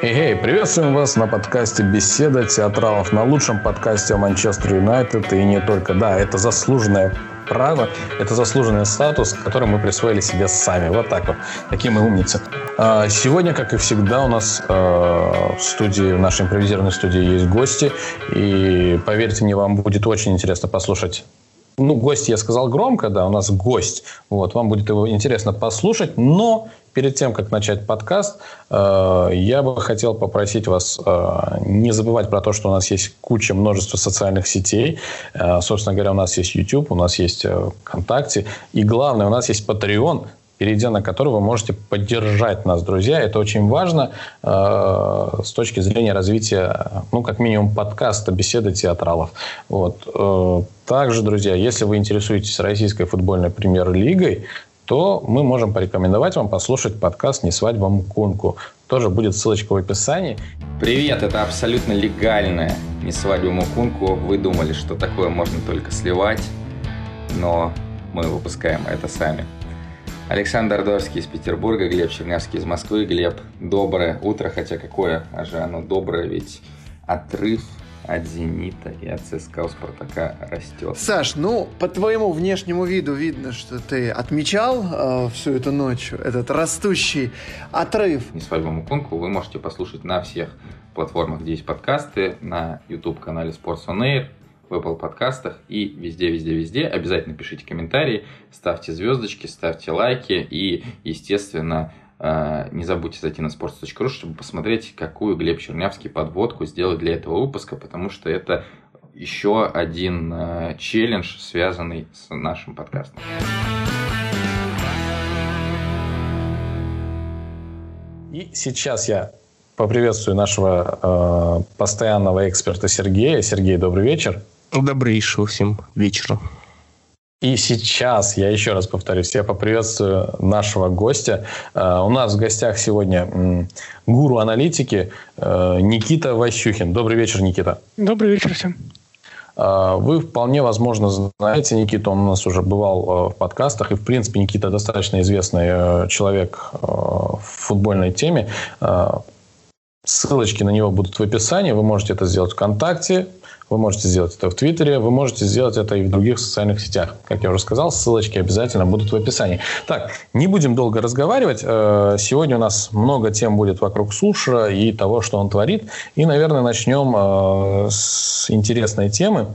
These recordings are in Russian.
Эй, приветствуем вас на подкасте «Беседа театралов», на лучшем подкасте о Манчестер Юнайтед и не только. Да, это заслуженное право, это заслуженный статус, который мы присвоили себе сами. Вот так вот. Такие мы умницы. А, сегодня, как и всегда, у нас а, в студии, в нашей импровизированной студии есть гости. И поверьте мне, вам будет очень интересно послушать ну, гость я сказал громко, да, у нас гость. Вот, вам будет его интересно послушать, но перед тем, как начать подкаст, э, я бы хотел попросить вас э, не забывать про то, что у нас есть куча, множество социальных сетей. Э, собственно говоря, у нас есть YouTube, у нас есть ВКонтакте. И главное, у нас есть Patreon, перейдя на который вы можете поддержать нас, друзья. Это очень важно э, с точки зрения развития, ну, как минимум, подкаста «Беседы театралов». Вот. Э, также, друзья, если вы интересуетесь российской футбольной премьер-лигой, то мы можем порекомендовать вам послушать подкаст «Не свадьба Мкунку». Тоже будет ссылочка в описании. Привет, это абсолютно легальная «Не свадьба Мукунку». Вы думали, что такое можно только сливать, но мы выпускаем это сами. Александр Дорский из Петербурга, Глеб Чернявский из Москвы. Глеб, доброе утро, хотя какое же оно доброе, ведь отрыв от «Зенита» и от ЦСКА у «Спартака» растет. Саш, ну, по твоему внешнему виду видно, что ты отмечал э, всю эту ночь этот растущий отрыв. «Не свадьба Мукунку» вы можете послушать на всех платформах, где есть подкасты, на YouTube-канале Sports on Air, в Apple подкастах и везде, везде, везде. Обязательно пишите комментарии, ставьте звездочки, ставьте лайки и, естественно, не забудьте зайти на sports.ru, чтобы посмотреть, какую Глеб Чернявский подводку сделал для этого выпуска, потому что это еще один а, челлендж, связанный с нашим подкастом. И сейчас я поприветствую нашего э, постоянного эксперта Сергея. Сергей, добрый вечер. Добрейшего всем вечера. И сейчас, я еще раз повторюсь, я поприветствую нашего гостя. Uh, у нас в гостях сегодня гуру аналитики uh, Никита Ващухин. Добрый вечер, Никита. Добрый вечер всем. Uh, вы вполне возможно знаете Никиту, он у нас уже бывал в подкастах, и в принципе Никита достаточно известный человек в футбольной теме. Ссылочки на него будут в описании, вы можете это сделать ВКонтакте, вы можете сделать это в Твиттере, вы можете сделать это и в других социальных сетях. Как я уже сказал, ссылочки обязательно будут в описании. Так, не будем долго разговаривать. Э, сегодня у нас много тем будет вокруг Сушера и того, что он творит. И, наверное, начнем э, с интересной темы.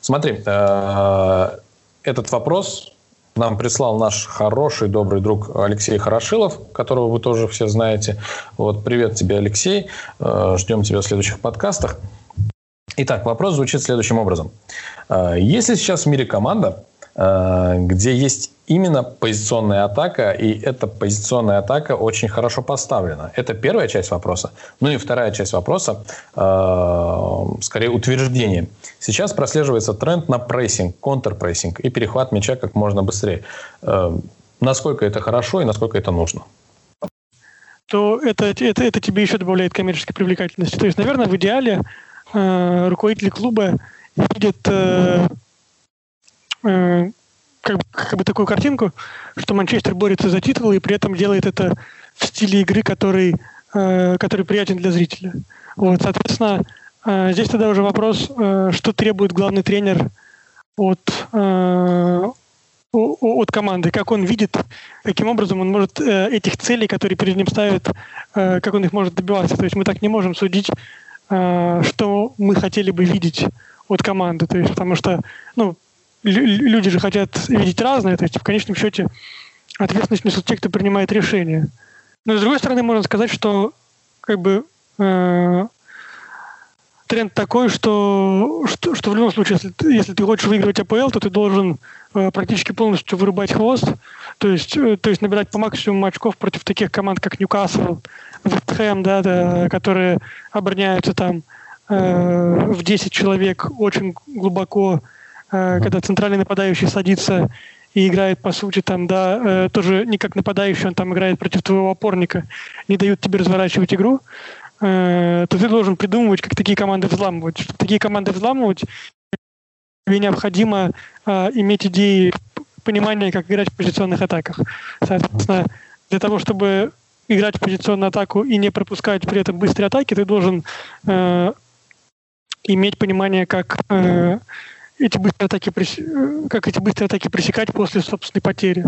Смотри, э, этот вопрос нам прислал наш хороший, добрый друг Алексей Хорошилов, которого вы тоже все знаете. Вот, привет тебе, Алексей. Ждем тебя в следующих подкастах. Итак, вопрос звучит следующим образом. А, если сейчас в мире команда, а, где есть именно позиционная атака, и эта позиционная атака очень хорошо поставлена. Это первая часть вопроса. Ну и вторая часть вопроса, э, скорее утверждение. Сейчас прослеживается тренд на прессинг, контрпрессинг и перехват мяча как можно быстрее. Э, насколько это хорошо и насколько это нужно? То это, это, это тебе еще добавляет коммерческой привлекательности. То есть, наверное, в идеале э, руководители клуба видят э, э, как, как бы такую картинку, что Манчестер борется за титул и при этом делает это в стиле игры, который, э, который приятен для зрителя. Вот, соответственно, э, здесь тогда уже вопрос, э, что требует главный тренер от, э, от команды, как он видит, каким образом он может э, этих целей, которые перед ним ставят, э, как он их может добиваться. То есть мы так не можем судить что мы хотели бы видеть от команды. То есть, потому что ну, люди же хотят видеть разное. То есть, в конечном счете, ответственность несут те, кто принимает решения. Но с другой стороны, можно сказать, что как бы э, тренд такой, что, что, что в любом случае, если ты, если ты хочешь выигрывать АПЛ, то ты должен э, практически полностью вырубать хвост, то есть, э, то есть набирать по максимуму очков против таких команд, как Ньюкасл, Вестхэм, да, да, которые обороняются там э, в 10 человек очень глубоко, э, когда центральный нападающий садится и играет, по сути, там, да, э, тоже не как нападающий, он там играет против твоего опорника, не дают тебе разворачивать игру, э, то ты должен придумывать, как такие команды взламывать. Чтобы такие команды взламывать, тебе необходимо э, иметь идеи, понимание, как играть в позиционных атаках. Соответственно, для того, чтобы играть в позиционную атаку и не пропускать при этом быстрые атаки, ты должен э, иметь понимание, как э, эти быстрые атаки э, как эти быстрые атаки пресекать после собственной потери.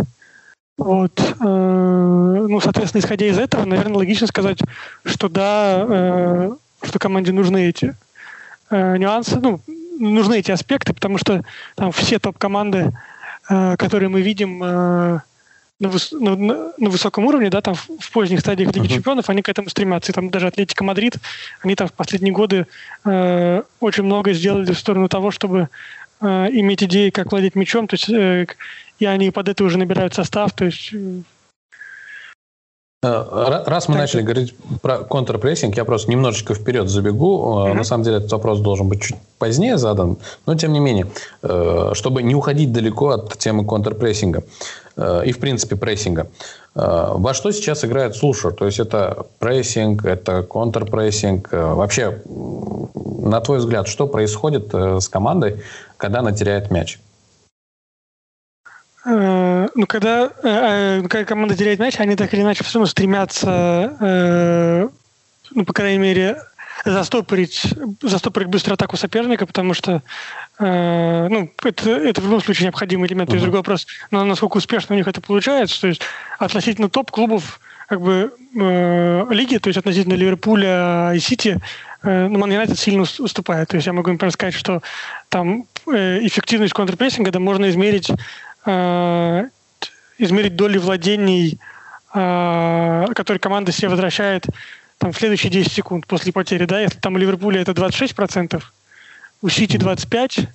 Вот. Э, ну, соответственно, исходя из этого, наверное, логично сказать, что да, э, что команде нужны эти нюансы, ну, нужны эти аспекты, потому что там все топ-команды, которые мы видим на, выс- на, на высоком уровне, да, там в, в поздних стадиях Лиги uh-huh. Чемпионов, они к этому стремятся. И там даже Атлетика Мадрид, они там в последние годы э, очень много сделали в сторону того, чтобы э, иметь идеи, как владеть мячом, то есть э, и они под это уже набирают состав, то есть э, э, Раз мы так. начали говорить про контрпрессинг, я просто немножечко вперед забегу. Mm-hmm. На самом деле этот вопрос должен быть чуть позднее задан, но тем не менее, чтобы не уходить далеко от темы контрпрессинга и, в принципе, прессинга. Во что сейчас играет Слушер? То есть это прессинг, это контрпрессинг. Вообще, на твой взгляд, что происходит с командой, когда она теряет мяч? Э, ну, когда, э, э, когда команда теряет мяч, они так или иначе все равно стремятся, ну, по крайней мере, застопорить, застопорить быструю атаку соперника, потому что ну, это, это в любом случае необходимый элемент. Uh-huh. То есть другой вопрос, но насколько успешно у них это получается. То есть относительно топ-клубов как бы э, лиги, то есть относительно Ливерпуля и Сити, э, ну, Ман Юнайтед сильно уступает. То есть я могу, например, сказать, что там э, эффективность контрпрессинга да, можно измерить, э, измерить доли владений, э, которые команда себе возвращает там, в следующие 10 секунд после потери. Да? Если там у Ливерпуля это 26%, у Сити 25%,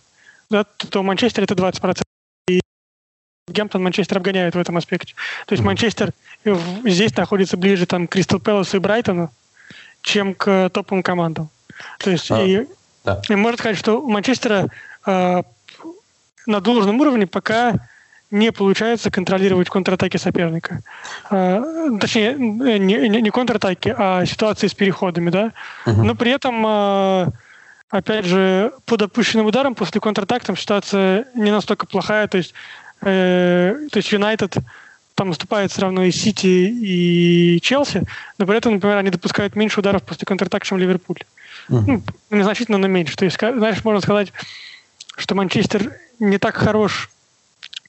да, то у Манчестера это 20%. Гемптон Манчестер обгоняет в этом аспекте. То есть Манчестер здесь находится ближе там, к Кристал Пэласу и Брайтону, чем к топовым командам. То есть а, и, да. и можно сказать, что у Манчестера э, на должном уровне пока не получается контролировать контратаки соперника. Э, точнее, не, не, не контратаки, а ситуации с переходами, да. Угу. Но при этом э, опять же, под опущенным ударом после контратак там ситуация не настолько плохая, то есть Э, то есть Юнайтед там наступает все равно и Сити, и Челси, но при этом, например, они допускают меньше ударов после контратак, чем Ливерпуль. Uh-huh. Ну, незначительно, но меньше. То есть, знаешь, можно сказать, что Манчестер не так хорош,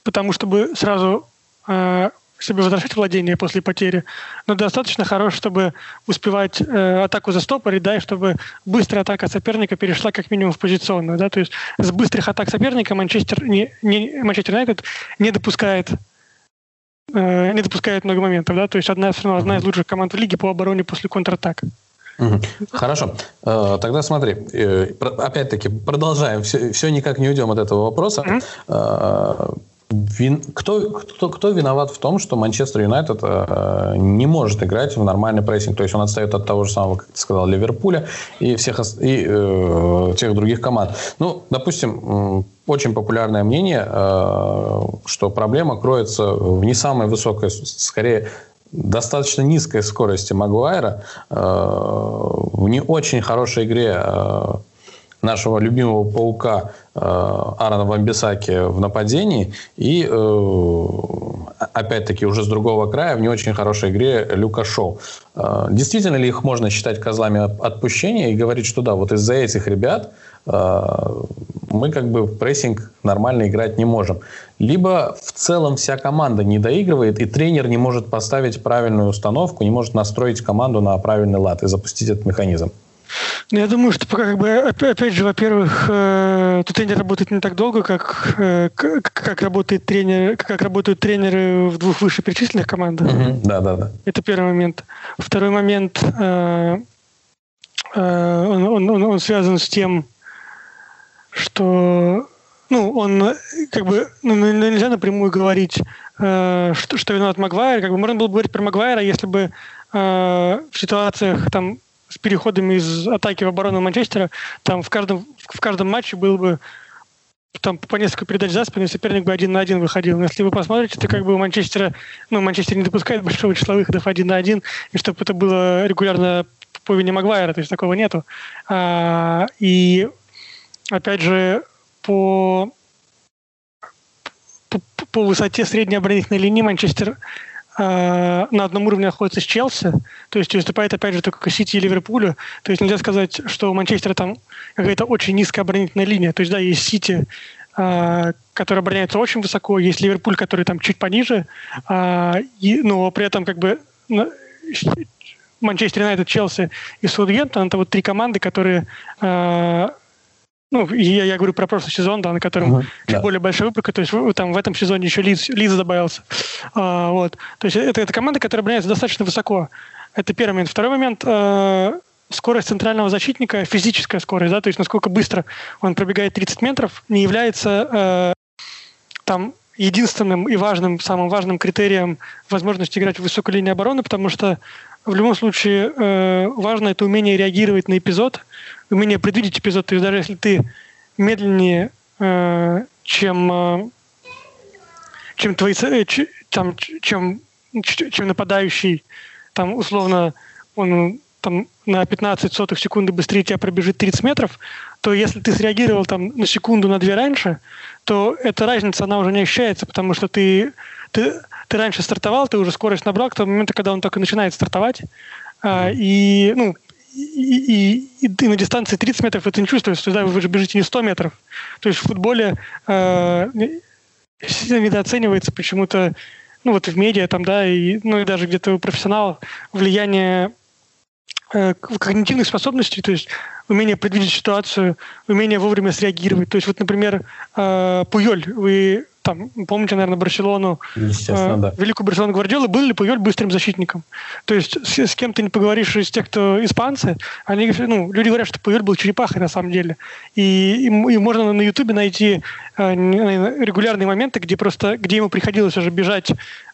потому чтобы сразу э, себе возвращать владение после потери, но достаточно хорош, чтобы успевать э, атаку застопорить, да, и чтобы быстрая атака соперника перешла как минимум в позиционную, да, то есть с быстрых атак соперника Манчестер не, не Манчестер Юнайтед не допускает э, не допускает много моментов, да, то есть одна, все равно, одна из лучших команд в лиге по обороне после контратак. Хорошо. Э, тогда смотри, э, опять-таки продолжаем. Все, все никак не уйдем от этого вопроса. Mm-hmm. Вин... Кто, кто, кто виноват в том, что Манчестер Юнайтед э, не может играть в нормальный прессинг? То есть он отстает от того же самого, как ты сказал, Ливерпуля и всех, и, э, тех других команд. Ну, допустим, очень популярное мнение, э, что проблема кроется в не самой высокой, скорее достаточно низкой скорости Магуайра, э, в не очень хорошей игре э, нашего любимого паука э, Аарона Вамбисаки в нападении и, э, опять-таки, уже с другого края в не очень хорошей игре Люка Шоу. Э, действительно ли их можно считать козлами отпущения и говорить, что да, вот из-за этих ребят мы как бы в прессинг нормально играть не можем. Либо в целом вся команда не доигрывает, и тренер не может поставить правильную установку, не может настроить команду на правильный лад и запустить этот механизм. Ну, я думаю, что пока, как бы, опять же, во-первых, э, тут тренер работает не так долго, как, э, как, как, работает тренер, как работают тренеры в двух вышеперечисленных командах. Угу, да, да, да. Это первый момент. Второй момент, э, э, он, он, он, он связан с тем, что ну, он как бы ну, ну нельзя напрямую говорить, э, что, что виноват Магуайр. Как бы можно было бы говорить про Магуайра, если бы э, в ситуациях там с переходами из атаки в оборону Манчестера, там в каждом, в каждом матче был бы там по несколько передач за спину, и соперник бы один на один выходил. Но если вы посмотрите, то как бы у Манчестера, ну, Манчестер не допускает большого числа выходов один на один, и чтобы это было регулярно по вине Магуайра, то есть такого нету. А, и опять же, по, по, по высоте средней оборонительной линии Манчестер э, на одном уровне находится с Челси, то есть уступает, опять же, только Сити и Ливерпулю. То есть нельзя сказать, что у Манчестера там какая-то очень низкая оборонительная линия. То есть, да, есть Сити, э, который обороняется очень высоко, есть Ливерпуль, который там чуть пониже, э, но при этом как бы Манчестер Юнайтед, Челси и Саутгемптон – это вот три команды, которые э, ну, я, я говорю про прошлый сезон, да, на котором uh-huh, чуть да. более большая выборка, то есть там в этом сезоне еще Лиз, Лиза добавился. А, вот. То есть это, это команда, которая обороняется достаточно высоко. Это первый момент. Второй момент э, скорость центрального защитника, физическая скорость, да, то есть насколько быстро он пробегает 30 метров, не является э, там единственным и важным, самым важным критерием возможности играть в высокой линии обороны, потому что в любом случае э, важно это умение реагировать на эпизод, умение предвидеть эпизод. То есть даже если ты медленнее, э, чем, э, чем твои, э, там, чем, чем нападающий, там условно он там на 15 сотых секунды быстрее тебя пробежит 30 метров, то если ты среагировал там на секунду, на две раньше, то эта разница, она уже не ощущается, потому что ты, ты, ты раньше стартовал, ты уже скорость набрал к тому моменту, когда он только начинает стартовать, а, и, ну, и, и, и ты на дистанции 30 метров это не чувствуешь, да, вы же бежите не 100 метров. То есть в футболе э, сильно недооценивается почему-то, ну вот в медиа там, да, и, ну и даже где-то у профессионалов влияние э, когнитивных способностей, то есть умение предвидеть ситуацию, умение вовремя среагировать. То есть вот, например, э, Пуйоль, вы там, помните, наверное, Барселону, э, да. великую Барселону Гвардиолы, был ли Пуйоль быстрым защитником? То есть с, с кем ты не поговоришь из тех, кто испанцы, они, ну, люди говорят, что Пуйоль был черепахой на самом деле. И, и, и можно на Ютубе найти э, регулярные моменты, где просто, где ему приходилось уже бежать,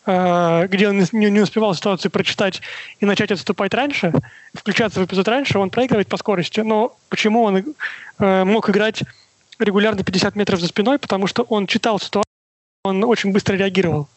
э, где он не, не успевал ситуацию прочитать и начать отступать раньше, включаться в эпизод раньше, он проигрывает по скорости. Но почему он э, мог играть регулярно 50 метров за спиной? Потому что он читал ситуацию, он очень быстро реагировал.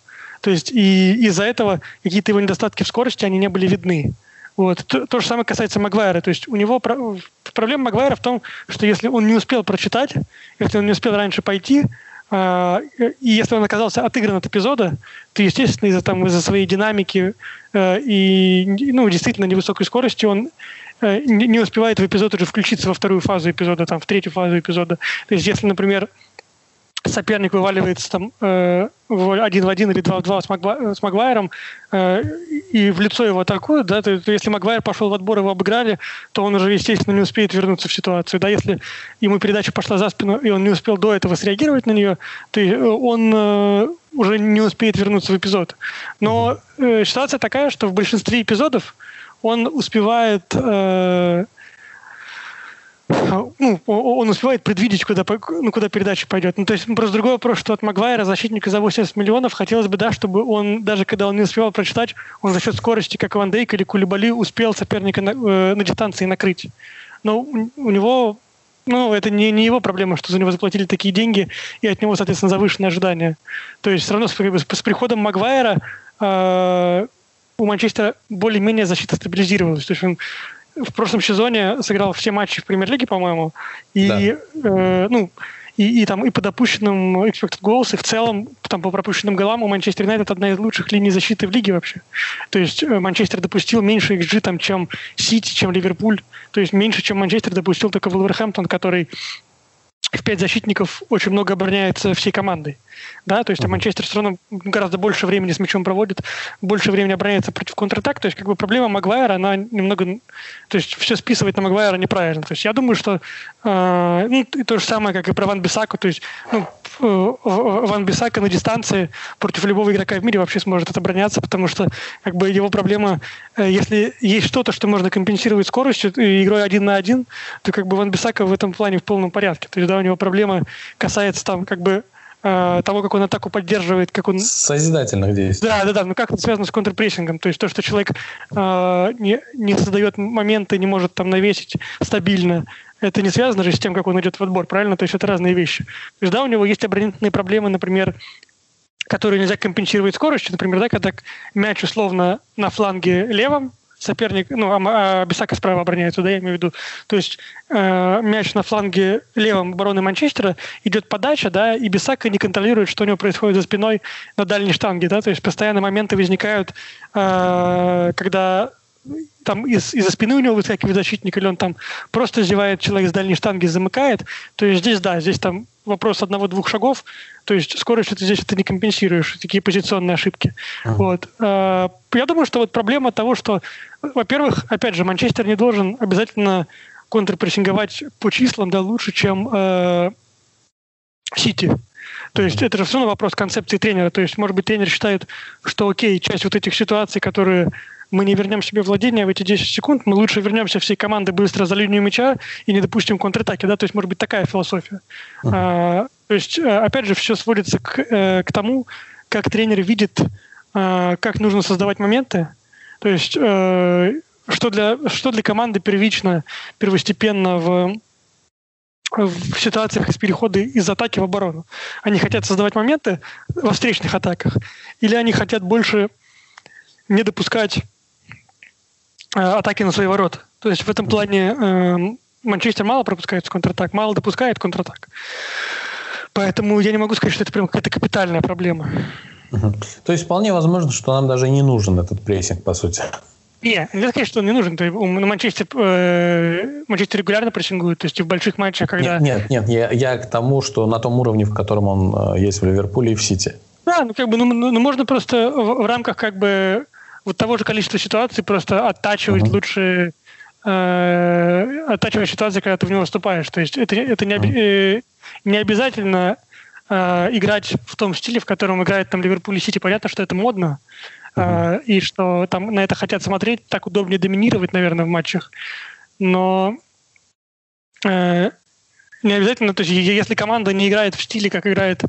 То есть и из-за этого какие-то его недостатки в скорости, они не были видны. Вот. То, то же самое касается Магуайра. То есть у него про, проблема Магуайра в том, что если он не успел прочитать, если он не успел раньше пойти, э, и если он оказался отыгран от эпизода, то, естественно, из-за, там, из-за своей динамики э, и ну, действительно невысокой скорости он э, не успевает в эпизод уже включиться во вторую фазу эпизода, там, в третью фазу эпизода. То есть если, например, соперник вываливается там э, один в один или два в два с, Магва, с Магуайром, э, и в лицо его атакуют, да, то, то если Магуайр пошел в отбор, его обыграли, то он уже, естественно, не успеет вернуться в ситуацию. Да, если ему передача пошла за спину, и он не успел до этого среагировать на нее, то он э, уже не успеет вернуться в эпизод. Но э, ситуация такая, что в большинстве эпизодов он успевает э, ну, он успевает предвидеть, куда, ну, куда передача пойдет. Ну, то есть просто другой вопрос, что от Магуайра, защитника за 80 миллионов, хотелось бы, да, чтобы он, даже когда он не успевал прочитать, он за счет скорости, как Ван Дейк или Кулибали, успел соперника на, э, на дистанции накрыть. Но у, у него ну, это не, не его проблема, что за него заплатили такие деньги, и от него, соответственно, завышенные ожидания. То есть все равно с, с, с приходом Магуайра э, у Манчестера более-менее защита стабилизировалась. То есть он в прошлом сезоне сыграл все матчи в премьер-лиге, по-моему, и, да. э, ну, и, и там и по допущенным expected goals, и в целом там по пропущенным голам у Манчестер Юнайтед одна из лучших линий защиты в лиге вообще. То есть э, Манчестер допустил меньше XG там, чем Сити, чем Ливерпуль. То есть меньше, чем Манчестер допустил только Вулверхэмптон, который в пять защитников очень много обороняется всей командой. Да, то есть а Манчестер все равно гораздо больше времени с мячом проводит, больше времени обороняется против контратак. То есть как бы проблема Магуайра, она немного... То есть все списывать на Магуайра неправильно. То есть я думаю, что э, ну, то же самое, как и про Ван Бисаку. То есть ну, э, Ван Бисака на дистанции против любого игрока в мире вообще сможет отобороняться, потому что как бы его проблема, э, если есть что-то, что можно компенсировать скоростью игрой один на один, то как бы Ван Бисака в этом плане в полном порядке. То есть да, у него проблема касается там как бы э, того, как он атаку поддерживает, как он... Созидательных действий. Да, да, да, ну как это связано с контрпрессингом, то есть то, что человек э, не, не создает моменты, не может там навесить стабильно, это не связано же с тем, как он идет в отбор, правильно? То есть это разные вещи. То есть да, у него есть оборонительные проблемы, например, которые нельзя компенсировать скоростью, например, да, когда мяч условно на фланге левом, соперник, ну, а, а Бисака справа обороняется, да, я имею в виду. То есть э, мяч на фланге левом обороны Манчестера идет подача, да, и Бисака не контролирует, что у него происходит за спиной на дальней штанге, да, то есть постоянно моменты возникают, э, когда там из, из-за спины у него выскакивает защитник, или он там просто издевает человек с дальней штанги, замыкает. То есть здесь, да, здесь там вопрос одного-двух шагов, то есть скорость ты здесь это не компенсируешь, такие позиционные ошибки. Uh-huh. Вот. А, я думаю, что вот проблема того, что, во-первых, опять же, Манчестер не должен обязательно контрпрессинговать по числам да, лучше, чем э, Сити. То есть это же все равно вопрос концепции тренера. То есть, может быть, тренер считает, что окей, часть вот этих ситуаций, которые мы не вернем себе владение в эти 10 секунд, мы лучше вернемся всей команды быстро за линию мяча и не допустим контратаки, да, то есть может быть такая философия. Uh-huh. А, то есть, э, опять же, все сводится к, э, к тому, как тренер видит, а, как нужно создавать моменты, то есть э, что для, что для команды первично, первостепенно в в ситуациях из перехода из атаки в оборону. Они хотят создавать моменты во встречных атаках, или они хотят больше не допускать атаки на свои ворота. То есть в этом плане э, Манчестер мало пропускает контратак, мало допускает контратак. Поэтому я не могу сказать, что это прям какая-то капитальная проблема. Угу. То есть вполне возможно, что нам даже не нужен этот прессинг, по сути. Не, нельзя сказать, что он не нужен. То есть, Манчестер, э, Манчестер регулярно прессингует, то есть в больших матчах, когда... Нет, нет, нет я, я к тому, что на том уровне, в котором он э, есть в Ливерпуле и в Сити. Да, ну как бы, ну, ну, ну можно просто в, в рамках как бы вот того же количества ситуаций просто оттачивать uh-huh. лучше э, оттачивать ситуации, когда ты в него выступаешь. То есть это, это не, э, не обязательно э, играть в том стиле, в котором играет там Ливерпуль и Сити. Понятно, что это модно, э, и что там на это хотят смотреть, так удобнее доминировать, наверное, в матчах. Но э, не обязательно, то есть если команда не играет в стиле, как играет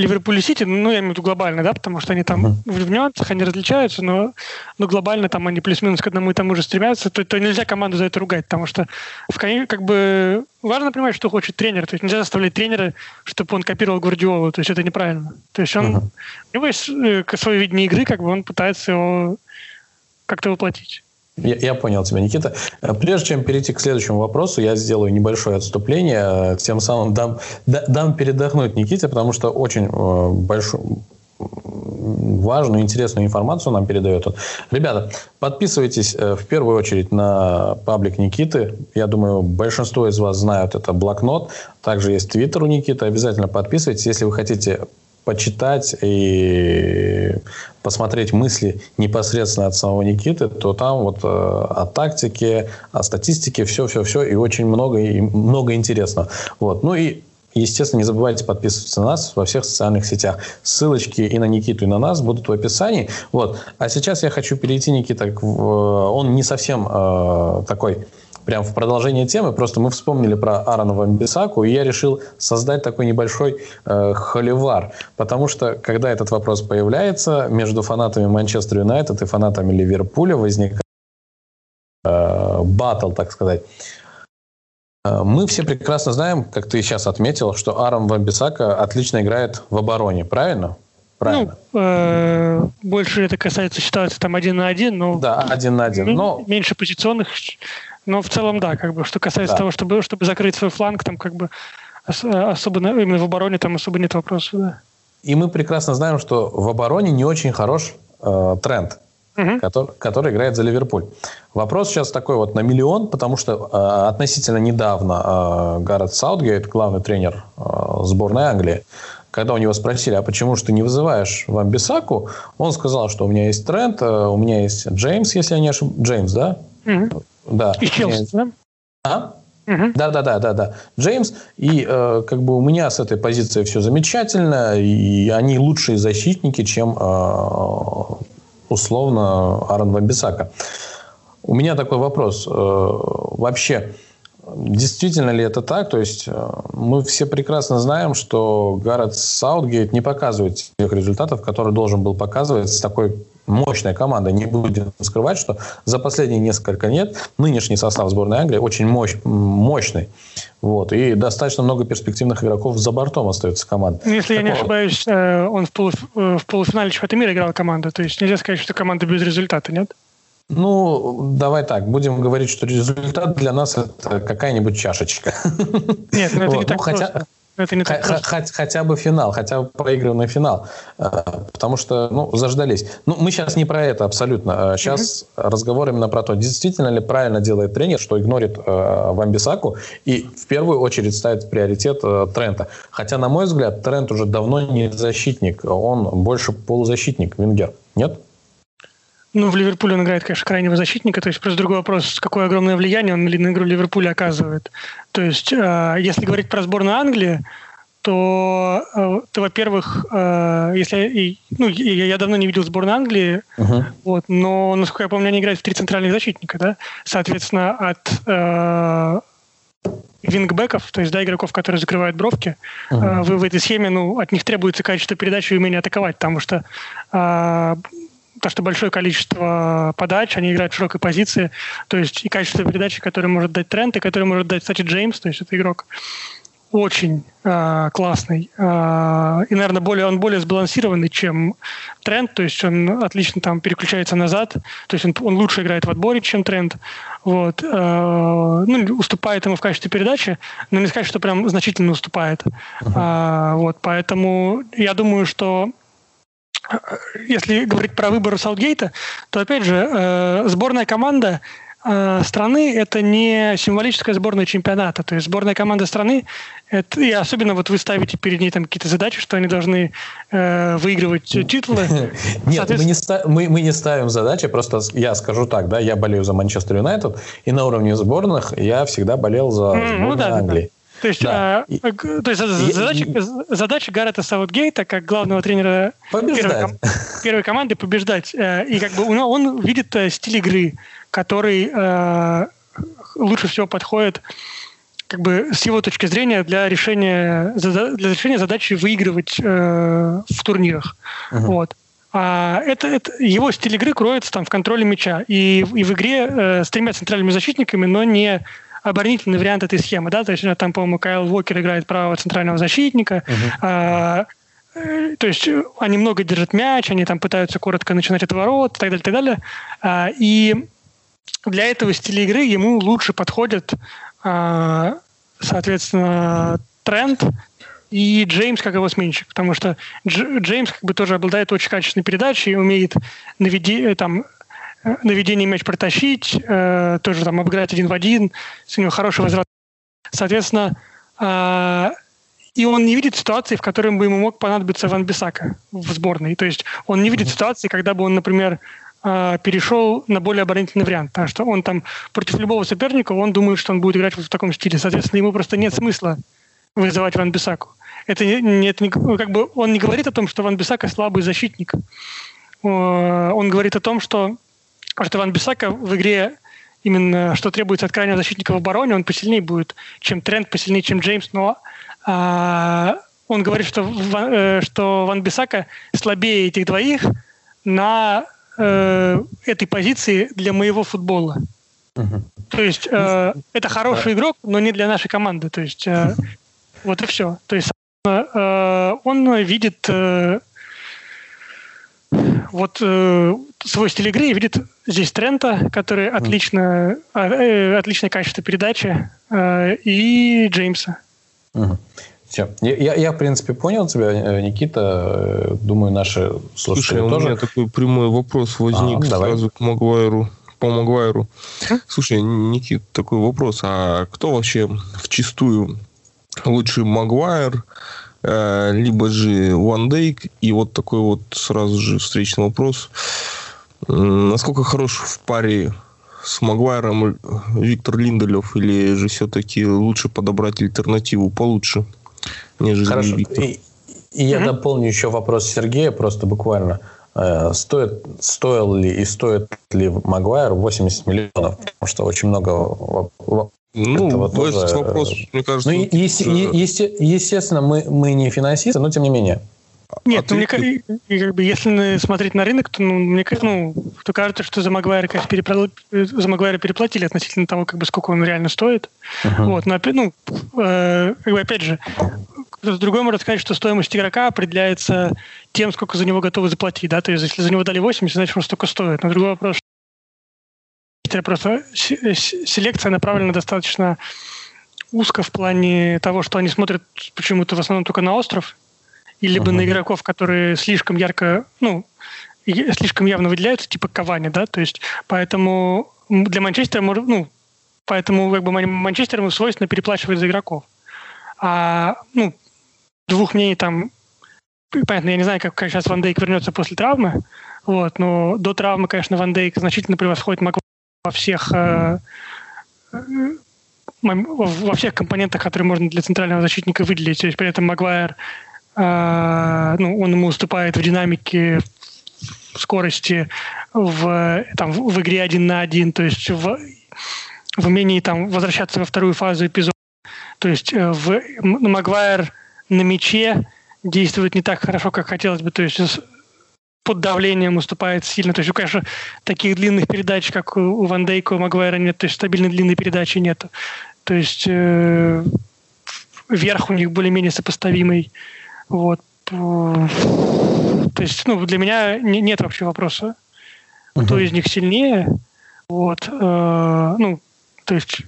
Ливерпуль и Сити, ну, я имею в виду глобально, да, потому что они там uh-huh. в нюансах, они различаются, но, но глобально там они плюс-минус к одному и тому же стремятся, то, то нельзя команду за это ругать, потому что в, как бы важно понимать, что хочет тренер, то есть нельзя заставлять тренера, чтобы он копировал Гвардиолу, то есть это неправильно. То есть он, uh-huh. у него есть э, свое видение игры, как бы он пытается его как-то воплотить. Я, я понял тебя, Никита. Э, прежде чем перейти к следующему вопросу, я сделаю небольшое отступление, э, тем самым дам, дам передохнуть Никите, потому что очень э, большую важную, интересную информацию нам передает он. Ребята, подписывайтесь в первую очередь на паблик Никиты. Я думаю, большинство из вас знают это блокнот. Также есть твиттер у Никиты. Обязательно подписывайтесь. Если вы хотите почитать и посмотреть мысли непосредственно от самого Никиты, то там вот э, о тактике, о статистике, все-все-все, и очень много, и много интересного. Вот. Ну и Естественно, не забывайте подписываться на нас во всех социальных сетях. Ссылочки и на Никиту, и на нас будут в описании. Вот. А сейчас я хочу перейти, Никита, к, он не совсем э, такой прям в продолжение темы, просто мы вспомнили про Аарона Вамбисаку, и я решил создать такой небольшой э, холивар, потому что, когда этот вопрос появляется, между фанатами Манчестер Юнайтед и фанатами Ливерпуля возникает э, батл, так сказать. Э, мы все прекрасно знаем, как ты сейчас отметил, что Аарон Вамбисака отлично играет в обороне, правильно? Правильно. Ну, э, больше это касается ситуации там один на один, но... Да, один на один. Но... Меньше позиционных но в целом, да, как бы, что касается да. того, чтобы, чтобы закрыть свой фланг, там как бы особо именно в обороне там особо нет вопросов, да. И мы прекрасно знаем, что в обороне не очень хорош э, тренд, угу. который, который играет за Ливерпуль. Вопрос сейчас такой вот на миллион, потому что э, относительно недавно э, Гаррет Саутгейт, главный тренер э, сборной Англии, когда у него спросили, а почему же ты не вызываешь вам Бисаку, он сказал, что у меня есть тренд, э, у меня есть Джеймс, если я не ошибаюсь. Джеймс, да? Угу. Да. И Челси, да? А? Угу. Да, да, да, да, да. Джеймс. И э, как бы у меня с этой позиции все замечательно. И они лучшие защитники, чем э, условно Аарон Вамбисака. У меня такой вопрос. Э, вообще, действительно ли это так? То есть э, мы все прекрасно знаем, что Гаррет Саутгейт не показывает тех результатов, которые должен был показывать с такой мощная команда. Не будем скрывать, что за последние несколько лет нынешний состав сборной Англии очень мощ, мощный. Вот, и достаточно много перспективных игроков за бортом остается команда. Ну, если так я не ошибаюсь, э, он в, полуф... Э, в полуфинале чемпионата мира играл команда. То есть нельзя сказать, что команда без результата, нет? Ну, давай так, будем говорить, что результат для нас это какая-нибудь чашечка. Нет, ну это вот. не так ну, хотя, просто. Это не так Х- хотя бы финал, хотя бы проигранный финал. Э, потому что, ну, заждались. Ну, мы сейчас не про это абсолютно. Сейчас угу. разговор именно про то, действительно ли правильно делает тренер, что игнорит э, Вамбисаку и в первую очередь ставит в приоритет э, Трента. Хотя, на мой взгляд, Трент уже давно не защитник, он больше полузащитник, Венгер. Нет? Ну, в Ливерпуле он играет, конечно, крайнего защитника, то есть просто другой вопрос, какое огромное влияние он на игру Ливерпуля оказывает. То есть, э, если говорить про сборную Англии, то, э, то во-первых, э, если ну, я, я давно не видел сборную Англии, uh-huh. вот, но, насколько я помню, они играют в три центральных защитника, да, соответственно, от э, вингбеков, то есть да, игроков, которые закрывают бровки, uh-huh. э, в, в этой схеме, ну, от них требуется качество передачи и умение атаковать, потому что э, то, что большое количество подач, они играют в широкой позиции, то есть и качество передачи, которое может дать Трент, и которое может дать, кстати, Джеймс, то есть это игрок очень э, классный. Э, и, наверное, более, он более сбалансированный, чем Тренд. То есть он отлично там переключается назад. То есть он, он лучше играет в отборе, чем Тренд. Вот. Э, ну, уступает ему в качестве передачи, но не сказать, что прям значительно уступает. Uh-huh. Э, вот. Поэтому я думаю, что если говорить про выбор Саутгейта, то, опять же, э, сборная команда э, страны – это не символическая сборная чемпионата. То есть сборная команда страны, это, и особенно вот вы ставите перед ней там какие-то задачи, что они должны э, выигрывать титулы. Нет, мы, не ста- мы, мы не ставим задачи, просто я скажу так, да, я болею за Манчестер Юнайтед, и на уровне сборных я всегда болел за сборную ну, да, Англии. То есть, да. а, то есть задача, задача Гаррета Саутгейта, как главного тренера первой, первой команды, побеждать. Э, и как бы он, он видит э, стиль игры, который э, лучше всего подходит как бы с его точки зрения для решения, для решения задачи выигрывать э, в турнирах. Uh-huh. Вот. А это, это его стиль игры кроется там в контроле мяча и, и в игре э, с тремя центральными защитниками, но не оборонительный вариант этой схемы, да, то есть там, по-моему, Кайл Уокер играет правого центрального защитника, uh-huh. а, э, то есть они много держат мяч, они там пытаются коротко начинать от ворот и так далее, и так далее. А, и для этого стиля игры ему лучше подходит, а, соответственно, тренд и Джеймс как его сменщик, потому что Дж, Джеймс как бы тоже обладает очень качественной передачей, умеет наведи, там, наведение мяч протащить, э, тоже там обыграть один в один, с него хороший возврат. Соответственно, э, и он не видит ситуации, в которой бы ему мог понадобиться Ван Бисака в сборной. То есть он не видит ситуации, когда бы он, например, э, перешел на более оборонительный вариант. Потому что он там против любого соперника, он думает, что он будет играть в таком стиле. Соответственно, ему просто нет смысла вызывать Ван Бисаку. Это, не, это не, как бы он не говорит о том, что Ван Бисака слабый защитник. Он говорит о том, что Потому что Ван Бисака в игре именно что требуется от крайнего защитника в обороне, он посильнее будет, чем Трент, посильнее, чем Джеймс, но а, он говорит, что, э, что Ван Бисака слабее этих двоих на э, этой позиции для моего футбола. Uh-huh. То есть э, это хороший игрок, но не для нашей команды. То есть э, вот и все. То есть э, он видит э, вот э, свой стиль игры и видит здесь Трента, который отлично, э, отличное качество передачи, э, и Джеймса. Угу. Все. Я, я, я, в принципе, понял тебя, э, Никита. Думаю, наши слушатели Слушай, тоже. у меня такой прямой вопрос возник а, сразу к Магуайру. По Магуайру. Слушай, Никит, такой вопрос. А кто вообще в чистую лучший Магуайр, либо же One Day. И вот такой вот сразу же встречный вопрос. Насколько хорош в паре с Магуайром Виктор Линделев или же все-таки лучше подобрать альтернативу получше, нежели Хорошо. Виктор? И, и я дополню еще вопрос Сергея, просто буквально. Э, стоит, стоил ли и стоит ли Магуайр 80 миллионов? Потому что очень много ну, этого тоже... этот вопрос, мне кажется... Ну, есть, есть, естественно, мы, мы не финансисты, но тем не менее. Нет, а ну, ты... мне, как бы, если смотреть на рынок, то, ну, мне ну, то кажется, что за Магуайра, конечно, перепла... за Магуайра переплатили относительно того, как бы, сколько он реально стоит. Uh-huh. Вот, но, ну, э, как бы, опять же, с другой может сказать, что стоимость игрока определяется тем, сколько за него готовы заплатить, да, то есть если за него дали 80, значит, он столько стоит. Но другой вопрос, Манчестере просто селекция направлена достаточно узко в плане того, что они смотрят почему-то в основном только на остров, или uh-huh. на игроков, которые слишком ярко, ну, слишком явно выделяются, типа Кавани, да, то есть поэтому для Манчестера, ну, поэтому как бы Манчестеру свойственно переплачивать за игроков. А, ну, двух мнений там, понятно, я не знаю, как, как сейчас Ван Дейк вернется после травмы, вот, но до травмы, конечно, Ван Дейк значительно превосходит Магуайра во всех э, во всех компонентах, которые можно для центрального защитника выделить. То есть при этом Магуайр, э, ну, он ему уступает в динамике, в скорости, в, там, в игре один на один, то есть в, в умении там, возвращаться во вторую фазу эпизода. То есть э, в, Магуайр на мяче действует не так хорошо, как хотелось бы. То есть под давлением уступает сильно. То есть, конечно, таких длинных передач, как у Ван Дейка, у Магуайра нет, то есть стабильной длинной передачи нет. То есть э, верх у них более-менее сопоставимый. Вот. То есть, ну, для меня не, нет вообще вопроса, uh-huh. кто из них сильнее. Вот. Э, ну, то есть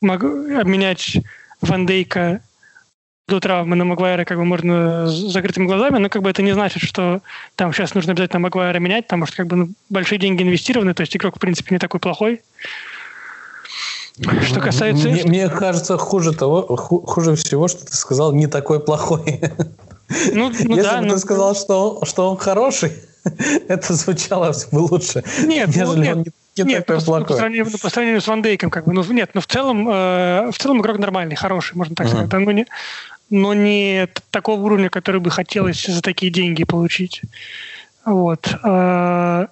могу обменять Ван Дейка до травмы на Магуайра как бы можно с закрытыми глазами, но как бы это не значит, что там сейчас нужно обязательно Магуайра менять, потому что как бы ну, большие деньги инвестированы, то есть игрок в принципе не такой плохой. Что касается... Мне, мне кажется, хуже того, хуже всего, что ты сказал, не такой плохой. Ну, ну Если да, бы ну, ты сказал, что, что он хороший, это звучало бы лучше, нет, ну, нежели нет, он не, не нет, такой по, плохой. По сравнению, по сравнению с Ван Дейком, как бы, ну нет, но в целом, э, в целом игрок нормальный, хороший, можно так uh-huh. сказать. Ну, не, но не такого уровня, который бы хотелось за такие деньги получить. Вот. А,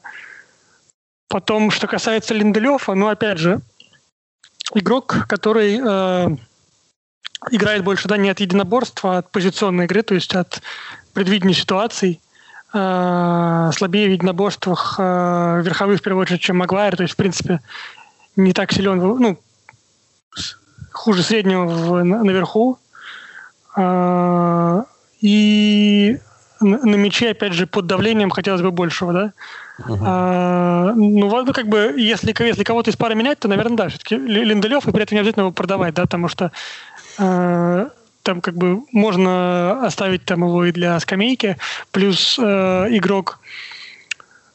потом, что касается Линделёфа, ну, опять же, игрок, который э, играет больше, да, не от единоборства, а от позиционной игры, то есть от предвидения ситуаций, э, слабее в единоборствах э, верховых, в первую очередь, чем Магуайр, то есть, в принципе, не так силен, ну, хуже среднего в, наверху, а, и на мяче, опять же, под давлением хотелось бы большего, да? Uh-huh. А, ну, ну, как бы, если, если кого-то из пары менять, то, наверное, да, все-таки Линделев, и при этом не обязательно его продавать, да, потому что э, там как бы можно оставить там его и для скамейки, плюс э, игрок,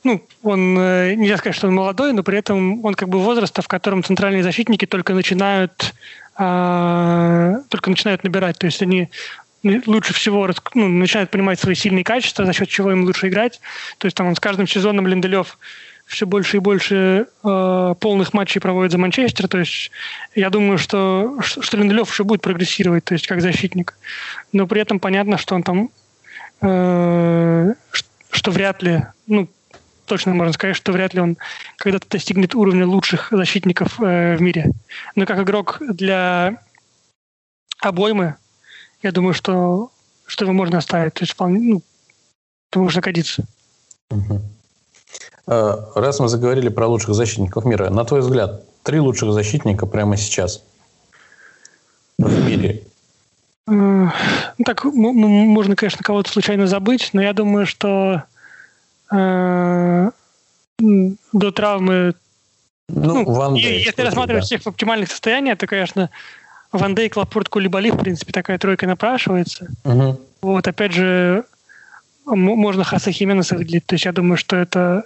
ну, он, э, нельзя сказать, что он молодой, но при этом он как бы возраста, в котором центральные защитники только начинают а, только начинают набирать. То есть они лучше всего ну, начинают понимать свои сильные качества, за счет чего им лучше играть. То есть там он с каждым сезоном Линделев все больше и больше э, полных матчей проводит за Манчестер. То есть я думаю, что, что Линделев еще будет прогрессировать, то есть как защитник. Но при этом понятно, что он там э, что вряд ли, ну, точно можно сказать, что вряд ли он когда-то достигнет уровня лучших защитников э, в мире. Но как игрок для обоймы, я думаю, что, что его можно оставить. То есть вполне, ну, это можно годиться. Угу. Раз мы заговорили про лучших защитников мира, на твой взгляд, три лучших защитника прямо сейчас в мире? Э, ну, так, можно, конечно, кого-то случайно забыть, но я думаю, что Э, до травмы. Ну, ну Ван Дейк, если рассматривать да. всех в оптимальных состояниях, то, конечно, Ван Дейк, Лапорт, Кулибали, в принципе, такая тройка напрашивается. Угу. Вот, опять же, можно Хаса Хименеса выделить. То есть я думаю, что это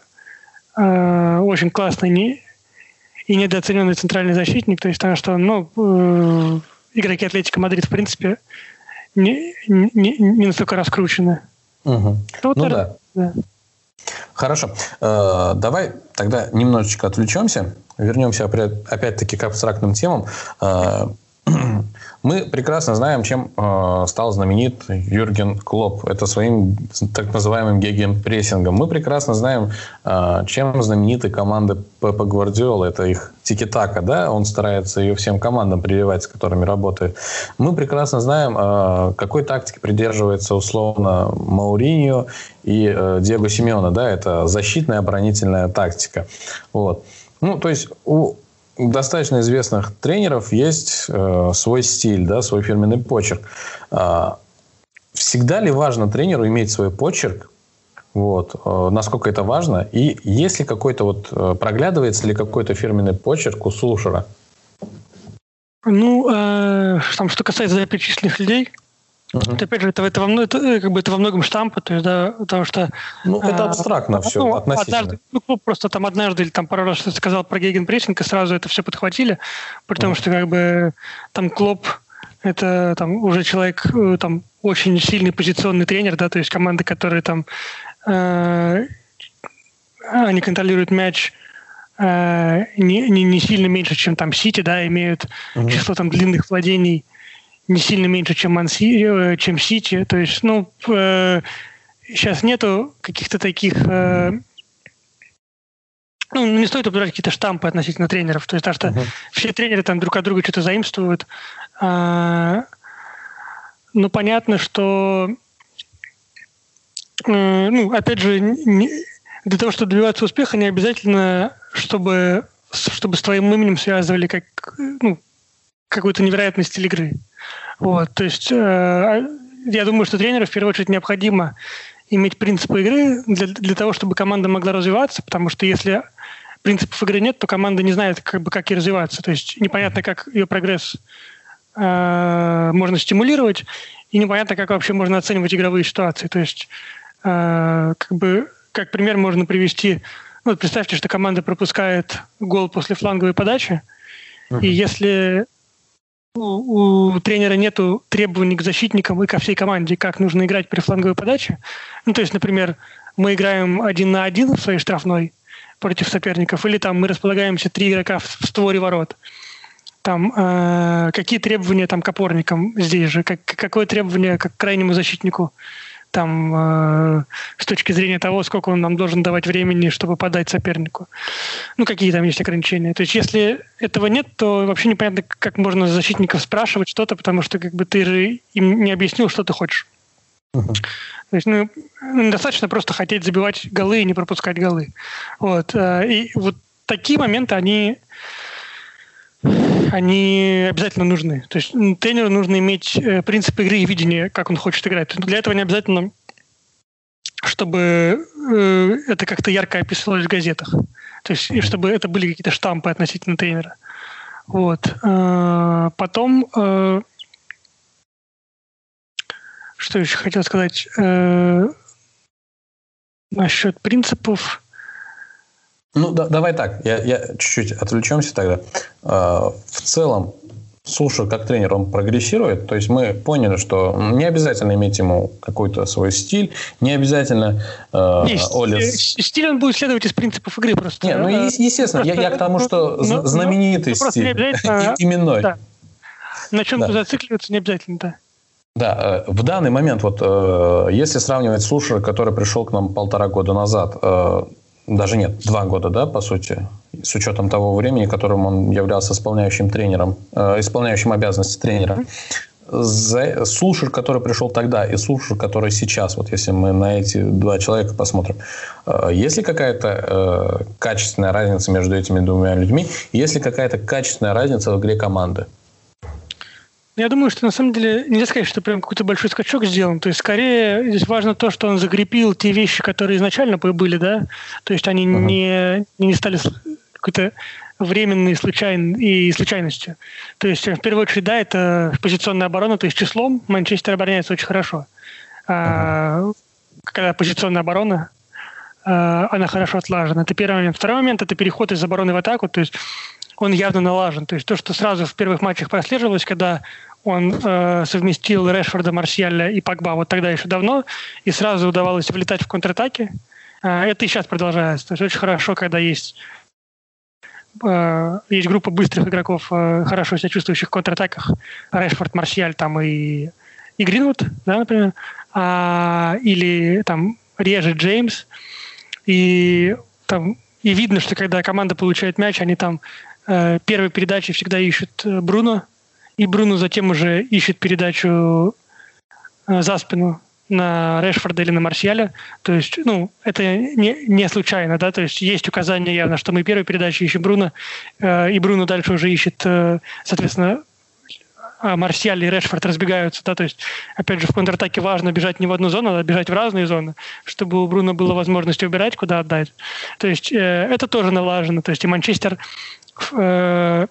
э, очень классный не, и недооцененный центральный защитник. То есть потому что ну, э, игроки Атлетика Мадрид, в принципе, не, не, не настолько раскручены. Угу. Вот, ну да. да. Хорошо. Э, давай тогда немножечко отвлечемся, вернемся опять-таки к абстрактным темам. Э, мы прекрасно знаем, чем э, стал знаменит Юрген Клоп. Это своим так называемым гегенпрессингом. Мы прекрасно знаем, э, чем знамениты команды Пепа Гвардиола. Это их тики-така, да? Он старается ее всем командам прививать, с которыми работает. Мы прекрасно знаем, э, какой тактики придерживается условно Мауриньо и э, Диего Симеона, да? Это защитная оборонительная тактика. Вот. Ну, то есть у достаточно известных тренеров есть э, свой стиль, да, свой фирменный почерк. Э, всегда ли важно тренеру иметь свой почерк Вот. Э, насколько это важно? И есть ли какой-то вот, э, проглядывается ли какой-то фирменный почерк у Сулшера? Ну, э, там, что касается перечисленных людей, Uh-huh. Это, опять же, это, это, во, это, э, как бы, это во многом штампы, то есть, да, потому что... Ну, это абстрактно а, все, ну, относительно. Однажды, ну, клуб просто там однажды или там пару раз что-то сказал про гейгенпрессинг, и сразу это все подхватили, потому uh-huh. что, как бы, там Клоп это там уже человек, э, там, очень сильный позиционный тренер, да, то есть команды, которые там э, они контролируют мяч э, не, не, не сильно меньше, чем там Сити, да, имеют uh-huh. число там длинных владений не сильно меньше, чем, Манси, э, чем Сити. То есть, ну, э, сейчас нету каких-то таких... Э, ну, не стоит упоминать какие-то штампы относительно тренеров. То есть, потому что uh-huh. все тренеры там друг от друга что-то заимствуют. А, ну, понятно, что... Э, ну, опять же, не, для того, чтобы добиваться успеха, не обязательно, чтобы, чтобы с твоим именем связывали как, ну, какой-то невероятный стиль игры. Вот, то есть э, я думаю, что тренеру в первую очередь необходимо иметь принципы игры для, для того, чтобы команда могла развиваться, потому что если принципов игры нет, то команда не знает, как бы, как ей развиваться. То есть непонятно, как ее прогресс э, можно стимулировать, и непонятно, как вообще можно оценивать игровые ситуации. То есть, э, как бы, как пример можно привести, ну, представьте, что команда пропускает гол после фланговой подачи, uh-huh. и если у, у тренера нету требований к защитникам и ко всей команде, как нужно играть при фланговой подаче. Ну, то есть, например, мы играем один на один в своей штрафной против соперников, или там мы располагаемся три игрока в, в створе ворот. Там э, какие требования там к опорникам здесь же, как, какое требование к крайнему защитнику там э, с точки зрения того, сколько он нам должен давать времени, чтобы подать сопернику. Ну, какие там есть ограничения. То есть, если этого нет, то вообще непонятно, как можно защитников спрашивать что-то, потому что как бы ты же им не объяснил, что ты хочешь. Uh-huh. То есть, ну, достаточно просто хотеть забивать голы и не пропускать голы. Вот. Э, и вот такие моменты, они они обязательно нужны. То есть тренеру нужно иметь э, принцип игры и видение, как он хочет играть. Для этого не обязательно, чтобы э, это как-то ярко описывалось в газетах. То есть, и чтобы это были какие-то штампы относительно тренера. Вот. Э, потом, что еще хотел сказать насчет принципов. Ну, да, давай так, я, я чуть-чуть отвлечемся тогда. А, в целом, Суша как тренер, он прогрессирует. То есть мы поняли, что не обязательно иметь ему какой-то свой стиль, не обязательно э, Есть. Олес... Стиль он будет следовать из принципов игры просто. Не, ну естественно, просто, я, я к тому, что ну, ну знаменитый ну, стиль, именной. Да. На чем да. зацикливаться не обязательно, да. Да, э, в данный момент, вот э, если сравнивать Сушера, который пришел к нам полтора года назад, э, даже нет, два года, да, по сути, с учетом того времени, которым он являлся исполняющим тренером, э, исполняющим обязанности тренера. За, Сушер, который пришел тогда, и Сушер, который сейчас, вот если мы на эти два человека посмотрим, э, есть ли какая-то э, качественная разница между этими двумя людьми, есть ли какая-то качественная разница в игре команды? Я думаю, что на самом деле нельзя сказать, что прям какой-то большой скачок сделан. То есть скорее здесь важно то, что он закрепил те вещи, которые изначально были, да. То есть они uh-huh. не, не стали какой-то временной случайн, и случайностью. То есть, в первую очередь, да, это позиционная оборона, то есть числом Манчестер обороняется очень хорошо. Uh-huh. А, когда позиционная оборона, а, она хорошо отлажена. Это первый момент. Второй момент – это переход из обороны в атаку, то есть он явно налажен. То есть то, что сразу в первых матчах прослеживалось, когда он э, совместил Решфорда, Марсиаля и Пакба вот тогда еще давно, и сразу удавалось влетать в контратаки. Э, это и сейчас продолжается. То есть очень хорошо, когда есть э, есть группа быстрых игроков, э, хорошо себя чувствующих в контратаках. Решфорд, Марсиаль там и, и Гринвуд, да, например. А, или там реже Джеймс. И там и видно, что когда команда получает мяч, они там э, первой передачи всегда ищут э, Бруно, и Бруно затем уже ищет передачу э, за спину на Решфорда или на Марсиаля. То есть, ну, это не, не случайно, да, то есть есть указание явно, что мы первой передачи ищем Бруно, э, и Бруно дальше уже ищет, э, соответственно, а Марсиаль и Решфорд разбегаются, да, то есть, опять же, в контратаке важно бежать не в одну зону, а бежать в разные зоны, чтобы у Бруно было возможность убирать, куда отдать. То есть, э, это тоже налажено, то есть, и Манчестер э,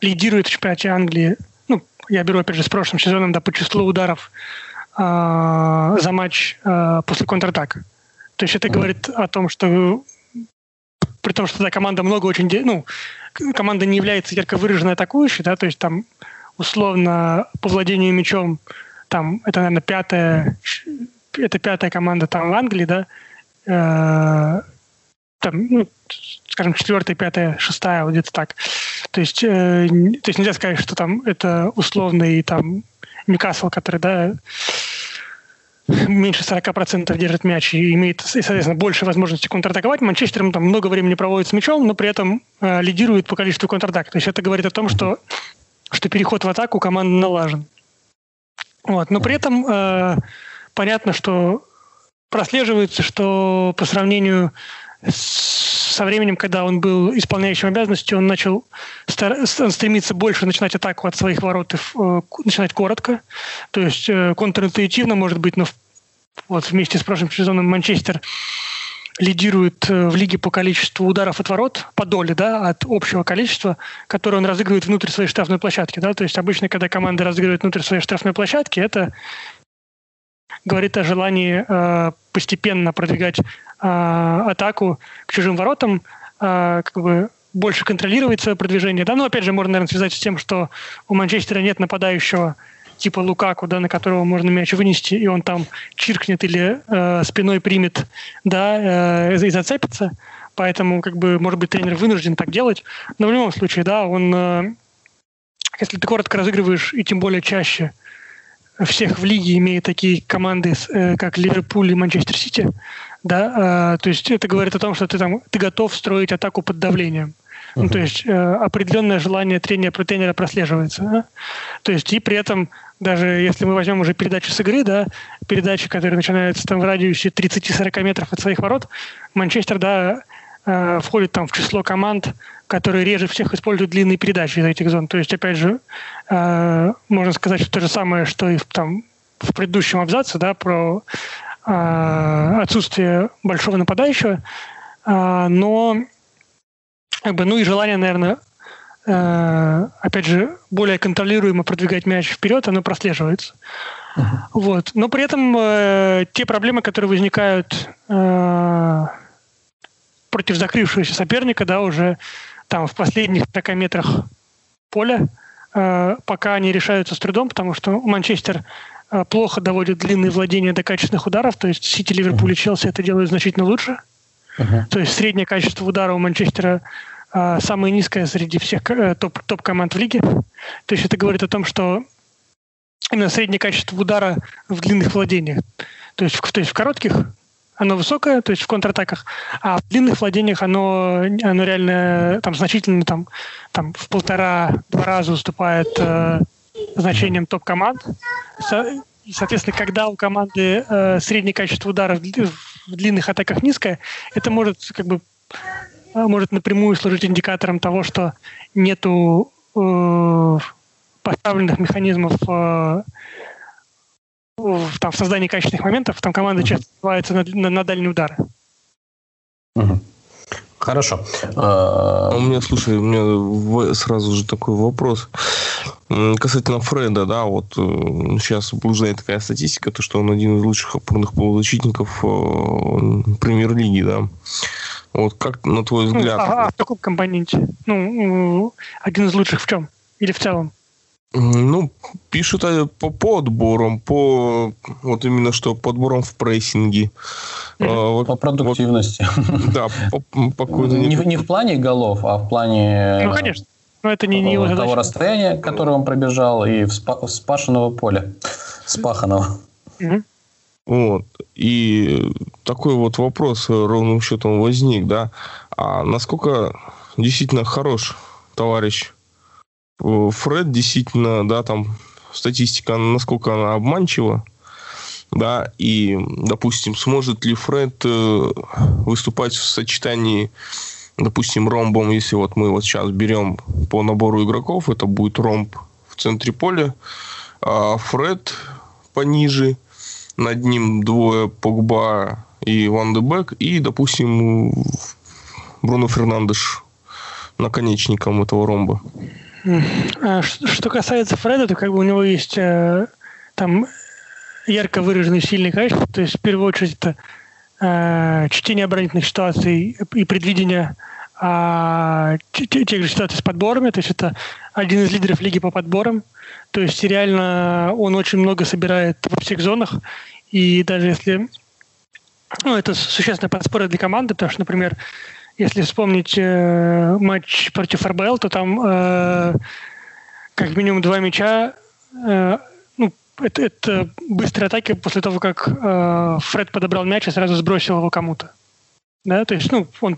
лидирует в чемпионате Англии, ну, я беру, опять же, с прошлым сезоном, да, по числу ударов э, за матч э, после контратака. То есть, это говорит о том, что при том, что эта команда много очень... Ну, команда не является ярко выраженной атакующей, да, то есть там условно по владению мячом там это, наверное, пятая, это пятая команда там в Англии, да, э, там, ну, скажем, четвертая, пятая, шестая, вот где-то так. То есть, э, то есть нельзя сказать, что там это условный там Ньюкасл, который, да, меньше 40% держит мяч и имеет, соответственно, больше возможности контратаковать. Манчестер там много времени проводит с мячом, но при этом э, лидирует по количеству контратак. То есть это говорит о том, что, что переход в атаку команды налажен. Вот. Но при этом э, понятно, что прослеживается, что по сравнению со временем, когда он был исполняющим обязанности, он начал стремиться больше начинать атаку от своих ворот и э, начинать коротко. То есть э, контринтуитивно, может быть, но вот вместе с прошлым сезоном Манчестер лидирует э, в лиге по количеству ударов от ворот, по доле, да, от общего количества, которое он разыгрывает внутрь своей штрафной площадки, да, то есть обычно, когда команда разыгрывает внутрь своей штрафной площадки, это говорит о желании э, постепенно продвигать э, атаку к чужим воротам, э, как бы больше контролировать свое продвижение. Да, но опять же можно, наверное, связать с тем, что у Манчестера нет нападающего типа Лукаку, да, на которого можно мяч вынести, и он там чиркнет или э, спиной примет, да, э, и зацепится. Поэтому, как бы, может быть, тренер вынужден так делать. Но в любом случае, да, он, э, если ты коротко разыгрываешь, и тем более чаще, всех в лиге, имея такие команды, э, как Ливерпуль и Манчестер Сити, да, э, то есть это говорит о том, что ты там ты готов строить атаку под давлением. Uh-huh. Ну, то есть э, определенное желание тренера, тренера прослеживается. Да? То есть и при этом даже если мы возьмем уже передачу с игры, да, передачи, которые начинаются там в радиусе 30-40 метров от своих ворот, Манчестер, да, э, входит там в число команд, которые реже всех используют длинные передачи из этих зон. То есть, опять же, э, можно сказать что то же самое, что и в, там, в предыдущем абзаце, да, про э, отсутствие большого нападающего, э, но как бы, ну и желание, наверное, э, опять же, более контролируемо продвигать мяч вперед, оно прослеживается. Uh-huh. Вот. Но при этом э, те проблемы, которые возникают э, против закрывшегося соперника, да, уже там в последних 40 метрах поля, э, пока они решаются с трудом, потому что Манчестер э, плохо доводит длинные владения до качественных ударов, то есть Сити, Ливерпуль и Челси это делают значительно лучше. Uh-huh. То есть среднее качество удара у Манчестера э, самое низкое среди всех э, топ, топ-команд в лиге. То есть это говорит о том, что именно среднее качество удара в длинных владениях. То есть, в, то есть в коротких оно высокое, то есть в контратаках, а в длинных владениях оно, оно реально там значительно там, там в полтора-два раза уступает э, значением топ-команд. И, соответственно, когда у команды э, среднее качество удара в, в длинных атаках низкое, это может как бы э, может напрямую служить индикатором того, что нету э, поставленных механизмов э, в, там, в создании качественных моментов, там команда часто называется на, на, на дальние удары. Хорошо. А у меня, слушай, у меня сразу же такой вопрос. Касательно Фреда, да, вот сейчас блуждает такая статистика, то, что он один из лучших опорных полузащитников э, премьер-лиги, да. Вот как, на твой ну, взгляд... Ну, а, а в каком компоненте? Ну, один из лучших в чем? Или в целом? Ну, пишут по, по отборам, по вот именно что подбором в прессинге. Mm-hmm. По продуктивности. Вот, да, по, по какой-то... Не, не в плане голов, а в плане... Ну, конечно. Но это не, не его того расстояния, которое он пробежал, и в спа- спашенного поля. Спаханного. Mm-hmm. Вот. И такой вот вопрос ровным счетом возник, да. А насколько действительно хорош товарищ Фред действительно, да, там статистика, насколько она обманчива, да, и, допустим, сможет ли Фред э, выступать в сочетании, допустим, ромбом, если вот мы вот сейчас берем по набору игроков, это будет ромб в центре поля, а Фред пониже, над ним двое Погба и Ван де и, допустим, Бруно Фернандеш наконечником этого ромба. А что касается Фреда, то как бы у него есть э, там ярко выраженный сильный качество. То есть, в первую очередь, это э, чтение оборонительных ситуаций и предвидение э, тех же ситуаций с подборами. То есть, это один из лидеров лиги по подборам. То есть, реально он очень много собирает во всех зонах. И даже если... Ну, это существенная подспорье для команды, потому что, например, если вспомнить э, матч против РБЛ, то там э, как минимум два мяча э, это, это быстрые атаки после того, как э, Фред подобрал мяч и сразу сбросил его кому-то. Да, то есть, ну, он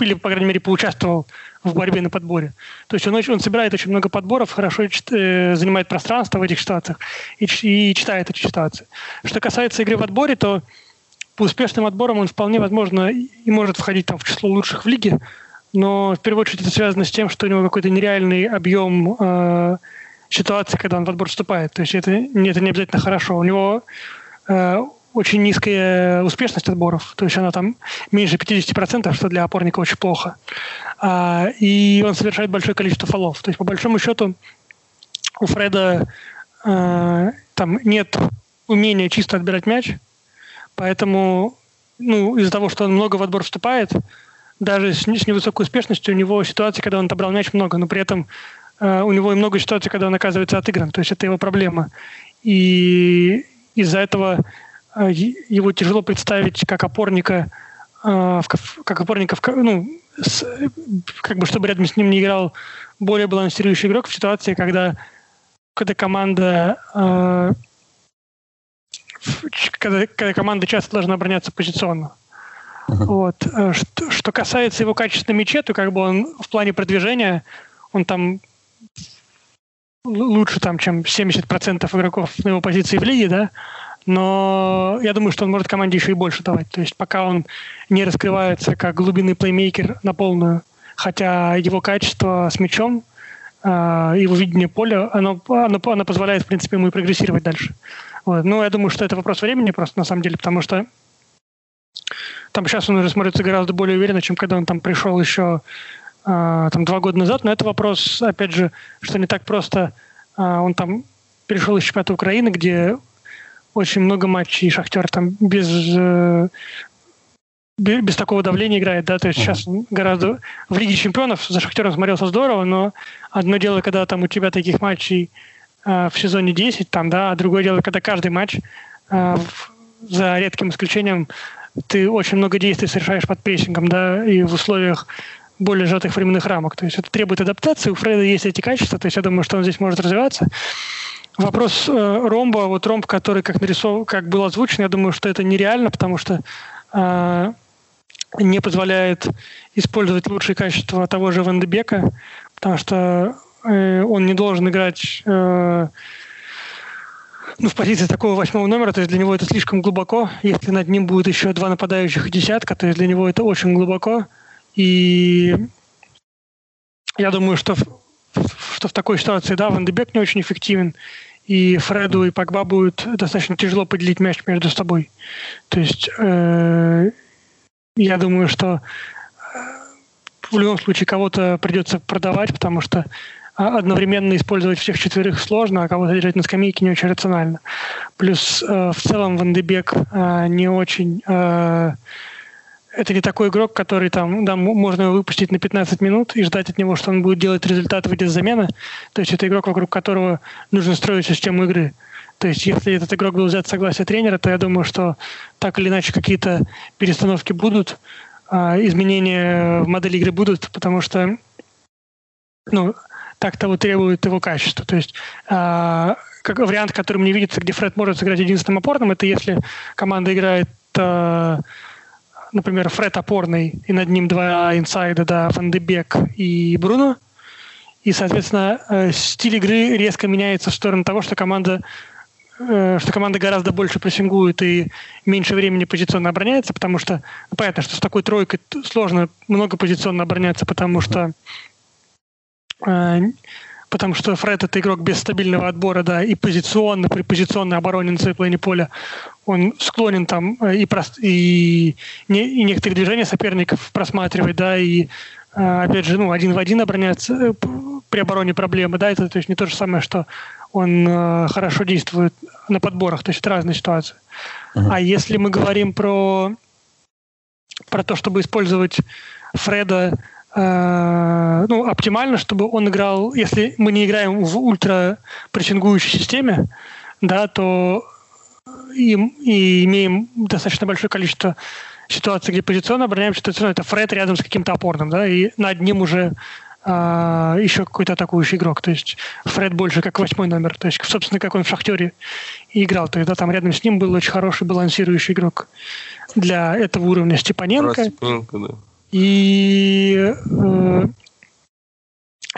или, по крайней мере, поучаствовал в борьбе на подборе. То есть он, очень, он собирает очень много подборов, хорошо э, занимает пространство в этих ситуациях и, и читает эти ситуации. Что касается игры в отборе, то по успешным отборам он вполне возможно и может входить там в число лучших в лиге, но в первую очередь это связано с тем, что у него какой-то нереальный объем э, ситуации, когда он в отбор вступает. То есть это, это не обязательно хорошо. У него э, очень низкая успешность отборов, то есть она там меньше 50%, что для опорника очень плохо. А, и он совершает большое количество фолов. То есть по большому счету у Фреда э, там нет умения чисто отбирать мяч, поэтому ну, из-за того, что он много в отбор вступает, даже с, с невысокой успешностью у него ситуации, когда он отобрал мяч много, но при этом Э, у него и много ситуаций, когда он оказывается отыгран. То есть это его проблема. И из-за этого э, его тяжело представить как опорника, э, как опорника, ну, с, как бы чтобы рядом с ним не играл более балансирующий игрок в ситуации, когда, когда команда когда, когда команда часто должна обороняться позиционно. Uh-huh. Вот. Что, что касается его качества на мяче, то как бы он в плане продвижения, он там лучше там, чем 70% игроков на его позиции в лиге, да, но я думаю, что он может команде еще и больше давать. То есть пока он не раскрывается как глубинный плеймейкер на полную, хотя его качество с мячом, а, его видение поля, оно, оно, оно позволяет, в принципе, ему и прогрессировать дальше. Вот. Но я думаю, что это вопрос времени просто на самом деле, потому что там сейчас он уже смотрится гораздо более уверенно, чем когда он там пришел еще а, там два года назад, но это вопрос, опять же, что не так просто. А, он там перешел из чемпионата Украины, где очень много матчей, и Шахтер там без, э, без такого давления играет, да, то есть сейчас гораздо в Лиге чемпионов за Шахтером смотрелся здорово, но одно дело, когда там у тебя таких матчей э, в сезоне 10, там, да, а другое дело, когда каждый матч, э, за редким исключением, ты очень много действий совершаешь под прессингом, да, и в условиях более сжатых временных рамок. То есть это требует адаптации. У Фреда есть эти качества, то есть я думаю, что он здесь может развиваться. Вопрос э, ромба, вот ромб, который как нарисован, как был озвучен, я думаю, что это нереально, потому что э, не позволяет использовать лучшие качества того же Вандебека, потому что э, он не должен играть э, ну, в позиции такого восьмого номера, то есть для него это слишком глубоко. Если над ним будет еще два нападающих и десятка, то есть для него это очень глубоко. И я думаю, что, что в такой ситуации, да, Ван не очень эффективен, и Фреду и Погба будет достаточно тяжело поделить мяч между собой. То есть э, я думаю, что э, в любом случае кого-то придется продавать, потому что одновременно использовать всех четверых сложно, а кого-то держать на скамейке не очень рационально. Плюс э, в целом Ван Дебек э, не очень э, это не такой игрок, который там, да, можно его выпустить на 15 минут и ждать от него, что он будет делать результат в виде замены. То есть это игрок, вокруг которого нужно строить систему игры. То есть если этот игрок был взят согласие тренера, то я думаю, что так или иначе какие-то перестановки будут, а, изменения в модели игры будут, потому что ну, так того требует его качество. То есть а, как вариант, который мне видится, где Фред может сыграть единственным опорным, это если команда играет а, например, Фред опорный, и над ним два инсайда, да, Ван Дебек и Бруно. И, соответственно, э, стиль игры резко меняется в сторону того, что команда э, что команда гораздо больше прессингует и меньше времени позиционно обороняется, потому что ну, понятно, что с такой тройкой сложно много позиционно обороняться, потому что э, потому что Фред это игрок без стабильного отбора, да, и позиционно, при позиционной обороне на своей половине поля он склонен там э, и, прост, и, не, и некоторые движения соперников просматривать, да, и э, опять же, ну, один в один обороняться э, при обороне проблемы, да, это то есть не то же самое, что он э, хорошо действует на подборах, то есть это разные ситуации. Uh-huh. А если мы говорим про, про то, чтобы использовать Фреда э, ну, оптимально, чтобы он играл, если мы не играем в ультра прессингующей системе, да, то и, и имеем достаточно большое количество ситуаций, где позиционно обороняем ситуацию, это Фред рядом с каким-то опорным, да, и над ним уже а, еще какой-то атакующий игрок. То есть Фред больше как восьмой номер. То есть, собственно, как он в «Шахтере» играл. То есть, да, там рядом с ним был очень хороший балансирующий игрок для этого уровня Степаненко. Степаненко да. И э,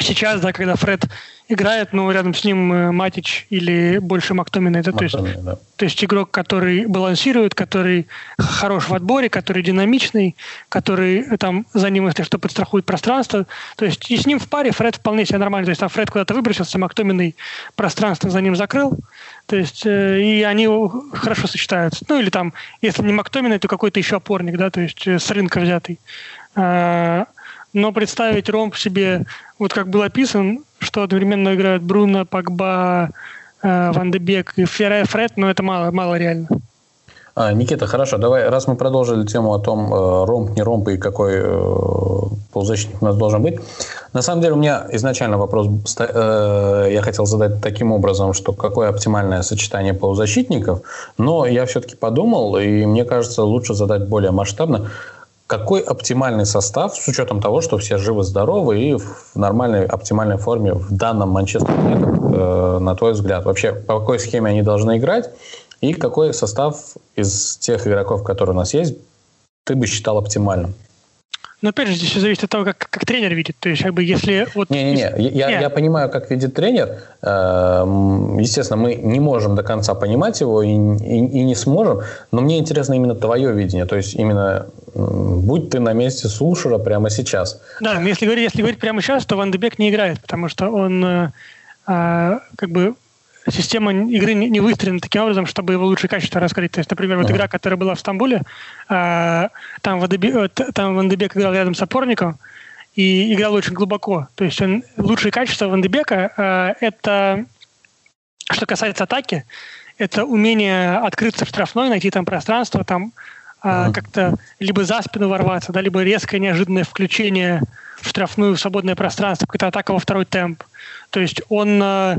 сейчас, да, когда Фред играет, но рядом с ним э, Матич или больше Мактомина. Это, то, есть, да. то есть игрок, который балансирует, который хорош в отборе, который динамичный, который э, там за ним, если что, подстрахует пространство. То есть и с ним в паре Фред вполне себе нормально. То есть там Фред куда-то выбросился, Мактоминой пространство за ним закрыл. То есть э, и они хорошо сочетаются. Ну или там, если не Мактоминой, то какой-то еще опорник, да, то есть э, с рынка взятый. А, но представить ромб себе, вот как был описан, что одновременно играют Бруно, Пакба, э, Ван де Бек и Фред, но это мало, мало реально. А, Никита, хорошо, давай, раз мы продолжили тему о том, э, ромб, не ромб и какой э, полузащитник у нас должен быть. На самом деле у меня изначально вопрос э, я хотел задать таким образом, что какое оптимальное сочетание полузащитников, но я все-таки подумал, и мне кажется, лучше задать более масштабно. Какой оптимальный состав, с учетом того, что все живы-здоровы и в нормальной, оптимальной форме в данном Манчестер э, на твой взгляд? Вообще, по какой схеме они должны играть? И какой состав из тех игроков, которые у нас есть, ты бы считал оптимальным? Но опять же, здесь все зависит от того, как, как тренер видит. То есть, как бы, если вот... Не-не-не, я, я понимаю, как видит тренер. Эм, естественно, мы не можем до конца понимать его и, и, и не сможем, но мне интересно именно твое видение. То есть, именно будь ты на месте Сулшера прямо сейчас. Да, но если говорить, если говорить прямо сейчас, то Ван Дебек не играет, потому что он э, э, как бы система игры не, не выстроена таким образом, чтобы его лучшее качество раскрыть. То есть, например, вот uh-huh. игра, которая была в Стамбуле, э, там, Вадебек, э, там Ван Дебек играл рядом с опорником и играл очень глубоко. То есть он, лучшее качество Ван Дебека э, это, что касается атаки, это умение открыться в штрафной, найти там пространство, там uh-huh. как-то либо за спину ворваться, да, либо резкое неожиданное включение в штрафную, в свободное пространство, какая-то атака во второй темп. То есть он э,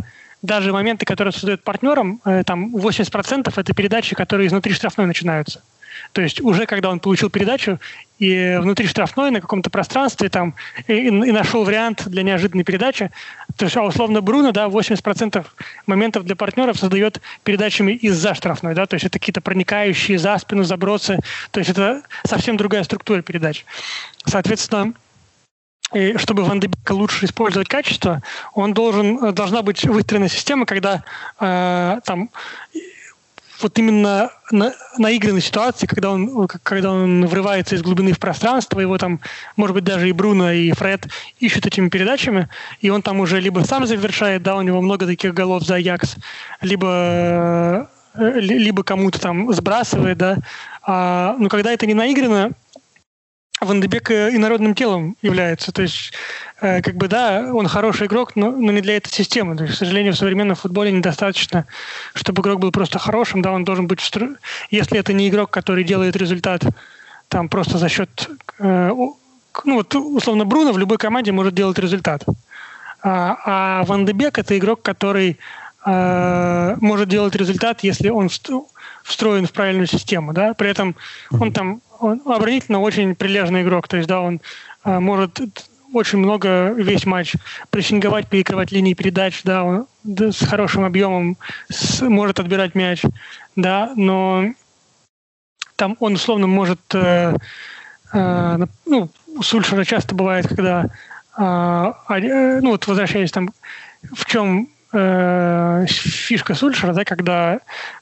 даже моменты, которые создает партнером, э, там 80% это передачи, которые изнутри штрафной начинаются. То есть уже когда он получил передачу и внутри штрафной на каком-то пространстве там и, и нашел вариант для неожиданной передачи, то есть а условно Бруно, да, 80% моментов для партнеров создает передачами из-за штрафной, да, то есть это какие-то проникающие за спину забросы, то есть это совсем другая структура передач. Соответственно, и чтобы Ван Дебека лучше использовать качество, он должен, э, должна быть выстроена система, когда э, там вот именно на, наигранной ситуации, когда он, когда он врывается из глубины в пространство, его там, может быть, даже и Бруно, и Фред ищут этими передачами, и он там уже либо сам завершает, да, у него много таких голов за Аякс, либо, э, либо кому-то там сбрасывает, да. А, но когда это не наиграно, Ван Дебек инородным телом является. То есть, э, как бы, да, он хороший игрок, но, но не для этой системы. То есть, к сожалению, в современном футболе недостаточно, чтобы игрок был просто хорошим, да, он должен быть... Стру... Если это не игрок, который делает результат там просто за счет... Э, ну, вот, условно, Бруно в любой команде может делать результат. А, а Ван Дебек – это игрок, который э, может делать результат, если он встроен в правильную систему, да, при этом он там он оборонительно очень прилежный игрок, то есть, да, он э, может очень много весь матч прессинговать, перекрывать линии передач, да, он да, с хорошим объемом с, может отбирать мяч, да, но там он условно может, э, э, ну, у Сульшера часто бывает, когда, э, э, ну вот возвращаясь там, в чем э, фишка Сульшера, да, когда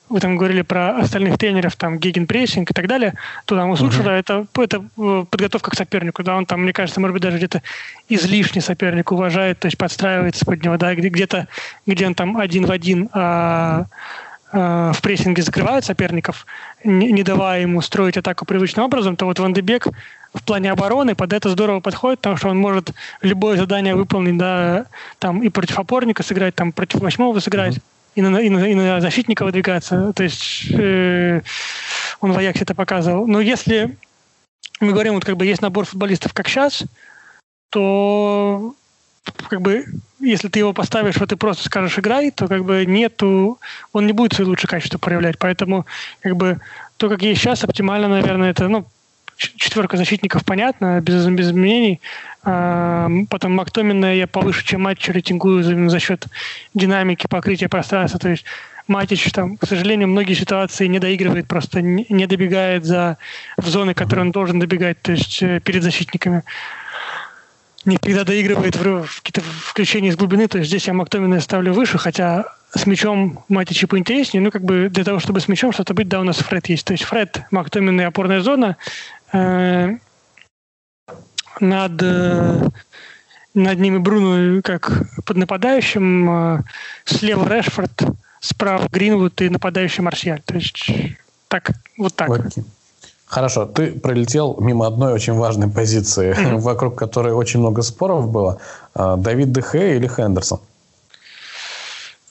вы там говорили про остальных тренеров, там, гегенпрессинг и так далее, то там у Сульшера uh-huh. это, это э, подготовка к сопернику, да, он там, мне кажется, может быть, даже где-то излишне соперник уважает, то есть подстраивается под него, да, где-то, где он там один в один а, а, в прессинге закрывает соперников, не, не давая ему строить атаку привычным образом, то вот Ван Дебек в плане обороны под это здорово подходит, потому что он может любое задание выполнить, да, там и против опорника сыграть, там против восьмого сыграть. Uh-huh и на, и на, и на защитника выдвигаться. То есть э, он в Аяксе это показывал. Но если мы говорим, вот как бы есть набор футболистов, как сейчас, то как бы если ты его поставишь, вот ты просто скажешь играй, то как бы нету, он не будет свои лучшие качества проявлять. Поэтому как бы то, как есть сейчас, оптимально, наверное, это ну, четверка защитников, понятно, без, без изменений. Потом Мактомина я повыше, чем матч рейтингую за, счет динамики покрытия пространства. То есть Матич там, к сожалению, многие ситуации не доигрывает, просто не, добегает за в зоны, которые он должен добегать, то есть э, перед защитниками. Не всегда доигрывает в, в какие-то включения из глубины, то есть здесь я Мактомина ставлю выше, хотя с мячом Матичи поинтереснее, ну, как бы для того, чтобы с мячом что-то быть, да, у нас Фред есть. То есть Фред, Мактомин и опорная зона, Э, над, э, над ними Бруно как под нападающим, э, слева Решфорд, справа Гринвуд и нападающий Марсиаль. То есть так, вот так. Окей. Хорошо, ты пролетел мимо одной очень важной позиции, mm-hmm. вокруг которой очень много споров было. Давид Дехе или Хендерсон?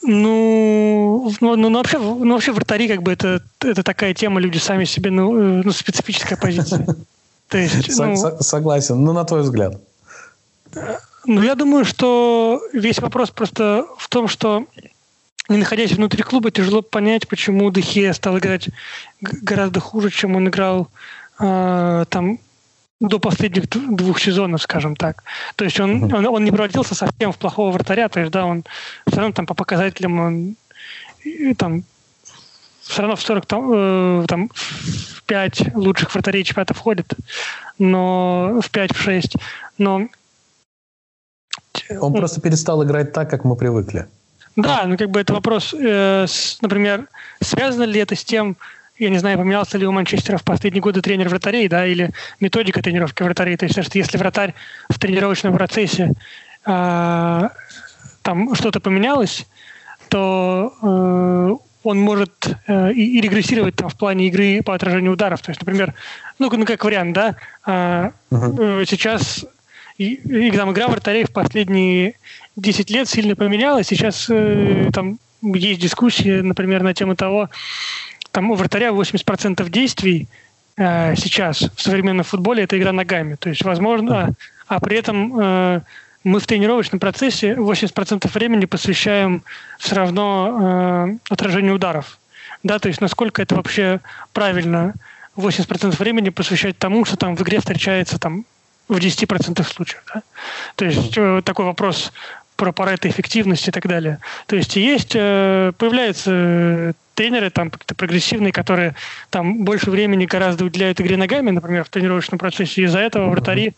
Ну, ну, ну, ну, вообще, ну, вообще вратари, как бы, это, это такая тема, люди сами себе, ну, э, ну специфическая позиция. То есть, ну, Согласен, ну, на твой взгляд. Ну, я думаю, что весь вопрос просто в том, что не находясь внутри клуба, тяжело понять, почему Дехе стал играть гораздо хуже, чем он играл э, там до последних двух сезонов, скажем так. То есть он, он, он не превратился совсем в плохого вратаря, то есть, да, он все равно там по показателям он там все равно в 40 там, э, там в 5 лучших вратарей чемпионата входит, но в 5, в 6, но он просто перестал играть так, как мы привыкли. Да, ну как бы это вопрос, э, с, например, связано ли это с тем, я не знаю, поменялся ли у Манчестера в последние годы тренер вратарей, да, или методика тренировки вратарей. То есть, что если вратарь в тренировочном процессе э, там что-то поменялось, то э, он может э, и, и регрессировать там в плане игры по отражению ударов. То есть, например, ну, ну как вариант, да, э, uh-huh. сейчас и, и там игра вратарей в последние 10 лет сильно поменялась. Сейчас э, там есть дискуссии, например, на тему того, там у вратаря 80% действий э, сейчас в современном футболе это игра ногами. То есть, возможно, а при этом э, мы в тренировочном процессе 80% времени посвящаем все равно э, отражению ударов. Да, то есть насколько это вообще правильно 80% времени посвящать тому, что там в игре встречается там в 10% случаев. Да? То есть э, такой вопрос про парето эффективности и так далее. То есть есть, э, появляются тренеры там какие-то прогрессивные, которые там больше времени гораздо уделяют игре ногами, например, в тренировочном процессе. Из-за этого вратари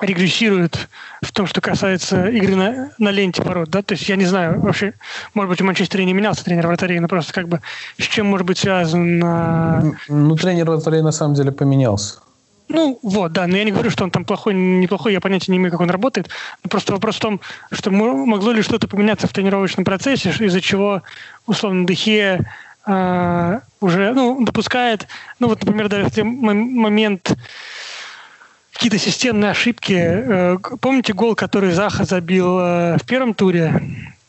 регрессируют в том, что касается игры на, на ленте ворот, да, то есть я не знаю, вообще, может быть, у Манчестера не менялся тренер вратарей, но просто как бы с чем может быть связан... Ну, тренер вратарей на самом деле поменялся. Ну, вот, да, но я не говорю, что он там плохой, неплохой, я понятия не имею, как он работает. Но просто вопрос в том, что могло ли что-то поменяться в тренировочном процессе, из-за чего, условно, Дехе э, уже, ну, допускает, ну, вот, например, даже момент какие-то системные ошибки. Э, помните гол, который Заха забил э, в первом туре?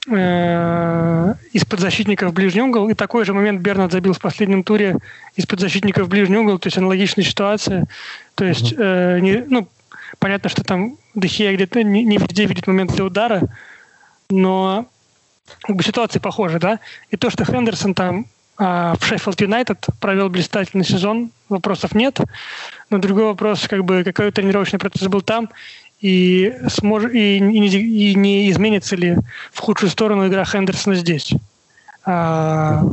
Э, из-под защитника в ближний угол. И такой же момент Бернард забил в последнем туре из-под защитника в ближний угол. То есть аналогичная ситуация. То есть, э, не, ну, понятно, что там Дехия где-то не, не везде видит момент для удара, но как бы ситуации похожи, да? И то, что Хендерсон там а, в Шеффилд Юнайтед провел блистательный сезон, вопросов нет. Но другой вопрос, как бы, какой тренировочный процесс был там, и, смож... и, и, не, и не изменится ли в худшую сторону игра Хендерсона здесь. А,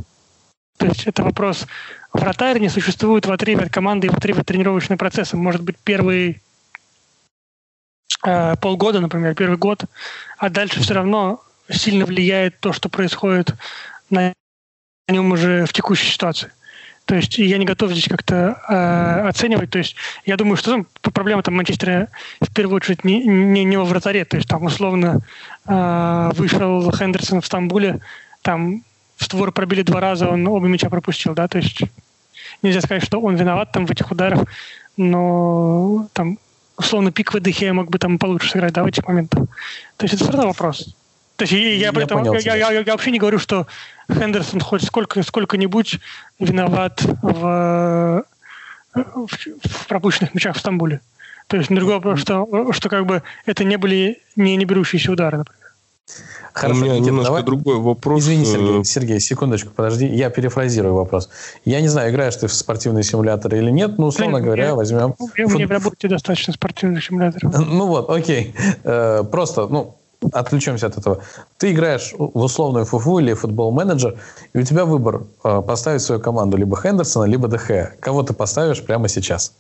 то есть это вопрос вратарь не существует в отрыве от команды и в отрыве от тренировочного процесса. Может быть, первый э, полгода, например, первый год, а дальше все равно сильно влияет то, что происходит на нем уже в текущей ситуации. То есть я не готов здесь как-то э, оценивать. То есть я думаю, что там проблема там Манчестера в первую очередь не, не, не во вратаре. То есть там условно э, вышел Хендерсон в Стамбуле, там в створ пробили два раза, он оба мяча пропустил, да, то есть нельзя сказать, что он виноват там в этих ударах, но там условно пик ВДХ мог бы там получше сыграть, да, в этих моментах. То есть это все равно вопрос. То есть я, я, я, понял, я, я, я, я вообще не говорю, что Хендерсон хоть сколько, сколько-нибудь виноват в, в, в пропущенных мячах в Стамбуле. То есть другой вопрос, что, что как бы это не были не, не берущиеся удары, например. Хорошо, У меня Никита, немножко давай... другой вопрос. Извини, Сергей, э, Сергей, секундочку, подожди, я перефразирую вопрос. Я не знаю, играешь ты в спортивные симуляторы или нет, но, условно да, говоря, я, возьмем... У меня в работе достаточно спортивных симуляторов. Ну вот, окей. Э, просто, ну, отключемся от этого. Ты играешь в условную фуфу или футбол-менеджер, и у тебя выбор э, поставить свою команду либо Хендерсона, либо ДХ. Кого ты поставишь прямо сейчас?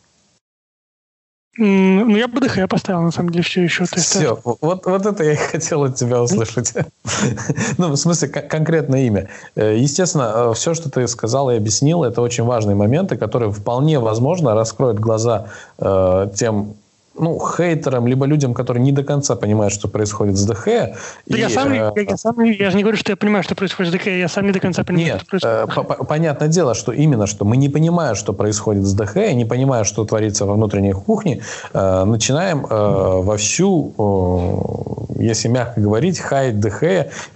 Ну, я бы ДХ поставил, на самом деле, все еще. Все, вот, вот это я и хотел от тебя услышать. ну, в смысле, конкретное имя. Э, естественно, э, все, что ты сказал и объяснил, это очень важные моменты, которые вполне возможно раскроют глаза э, тем ну, хейтерам, либо людям, которые не до конца понимают, что происходит с ДХ. Да и, я, сам, э, я, я, сам, я же не говорю, что я понимаю, что происходит с ДХ, я сам не до конца понимаю, нет, что происходит. Э, понятное дело, что именно, что мы не понимаем, что происходит с ДХ, не понимая, что творится во внутренней кухне, э, начинаем э, вовсю, э, если мягко говорить, хаять ДХ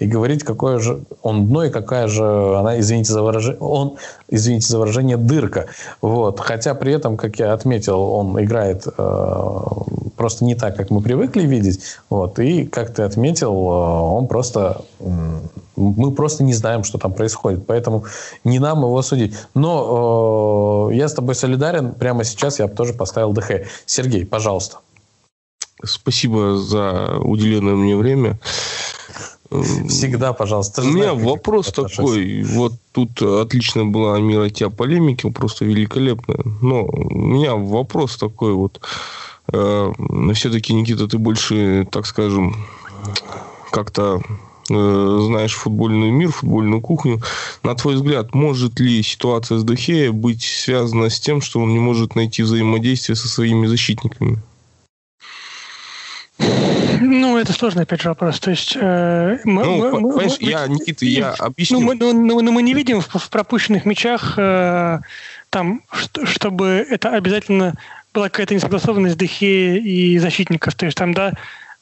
и говорить, какой же он дно и какая же она, извините за выражение, он, извините за выражение, дырка. Вот. Хотя при этом, как я отметил, он играет э, просто не так, как мы привыкли видеть. Вот. И, как ты отметил, э, он просто... Мы просто не знаем, что там происходит. Поэтому не нам его судить. Но э, я с тобой солидарен. Прямо сейчас я бы тоже поставил ДХ. Сергей, пожалуйста. Спасибо за уделенное мне время. Всегда, пожалуйста. У меня вопрос такой. Вот тут отлично была мира тебя полемики, просто великолепная. Но у меня вопрос такой вот. Э, все-таки, Никита, ты больше, так скажем, как-то э, знаешь футбольный мир, футбольную кухню. На твой взгляд, может ли ситуация с Дехея быть связана с тем, что он не может найти взаимодействие со своими защитниками? Ну, это сложный, опять же, вопрос. То есть, э, мы, ну, мы, понимаешь, мы, я, Никита, я объясню. Ну, мы, ну, ну, ну, мы не видим в, в пропущенных мячах э, там, что, чтобы это обязательно была какая-то несогласованность Дехе и защитников. То есть там, да,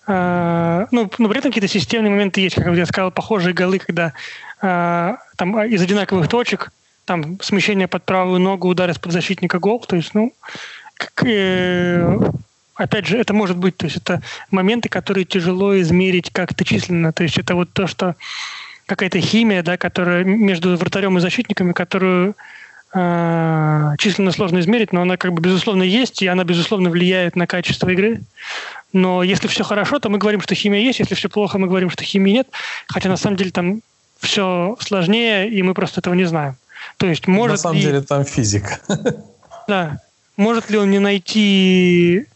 э, ну, но при этом какие-то системные моменты есть, как я сказал, похожие голы, когда э, там из одинаковых точек, там смещение под правую ногу, удар из-под защитника, гол. То есть, ну, как, э, опять же, это может быть, то есть это моменты, которые тяжело измерить как-то численно. То есть это вот то, что какая-то химия, да, которая между вратарем и защитниками, которую численно сложно измерить, но она как бы безусловно есть, и она безусловно влияет на качество игры. Но если все хорошо, то мы говорим, что химия есть, если все плохо, мы говорим, что химии нет, хотя на самом деле там все сложнее, и мы просто этого не знаем. То есть может На самом ли... деле там физика. Да. Может ли он не найти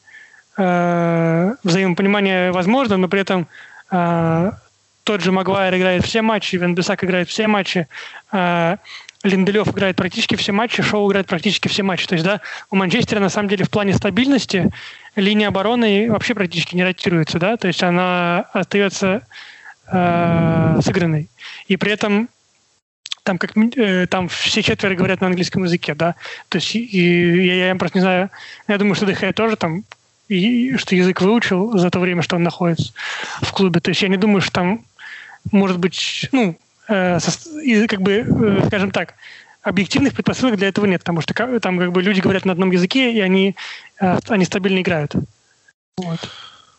э, взаимопонимание возможно, но при этом э, тот же Магуайр играет все матчи, Венбисак играет все матчи, э, Линделев играет практически все матчи, Шоу играет практически все матчи. То есть, да, у Манчестера на самом деле в плане стабильности линия обороны вообще практически не ротируется, да, то есть она остается э, сыгранной. И при этом там как э, там все четверо говорят на английском языке, да, то есть и, я, я просто не знаю, я думаю, что ДХ тоже там и что язык выучил за то время, что он находится в клубе. То есть я не думаю, что там может быть, ну, э, со, как бы, э, скажем так, объективных предпосылок для этого нет, потому что там как бы люди говорят на одном языке, и они, э, они стабильно играют. Вот.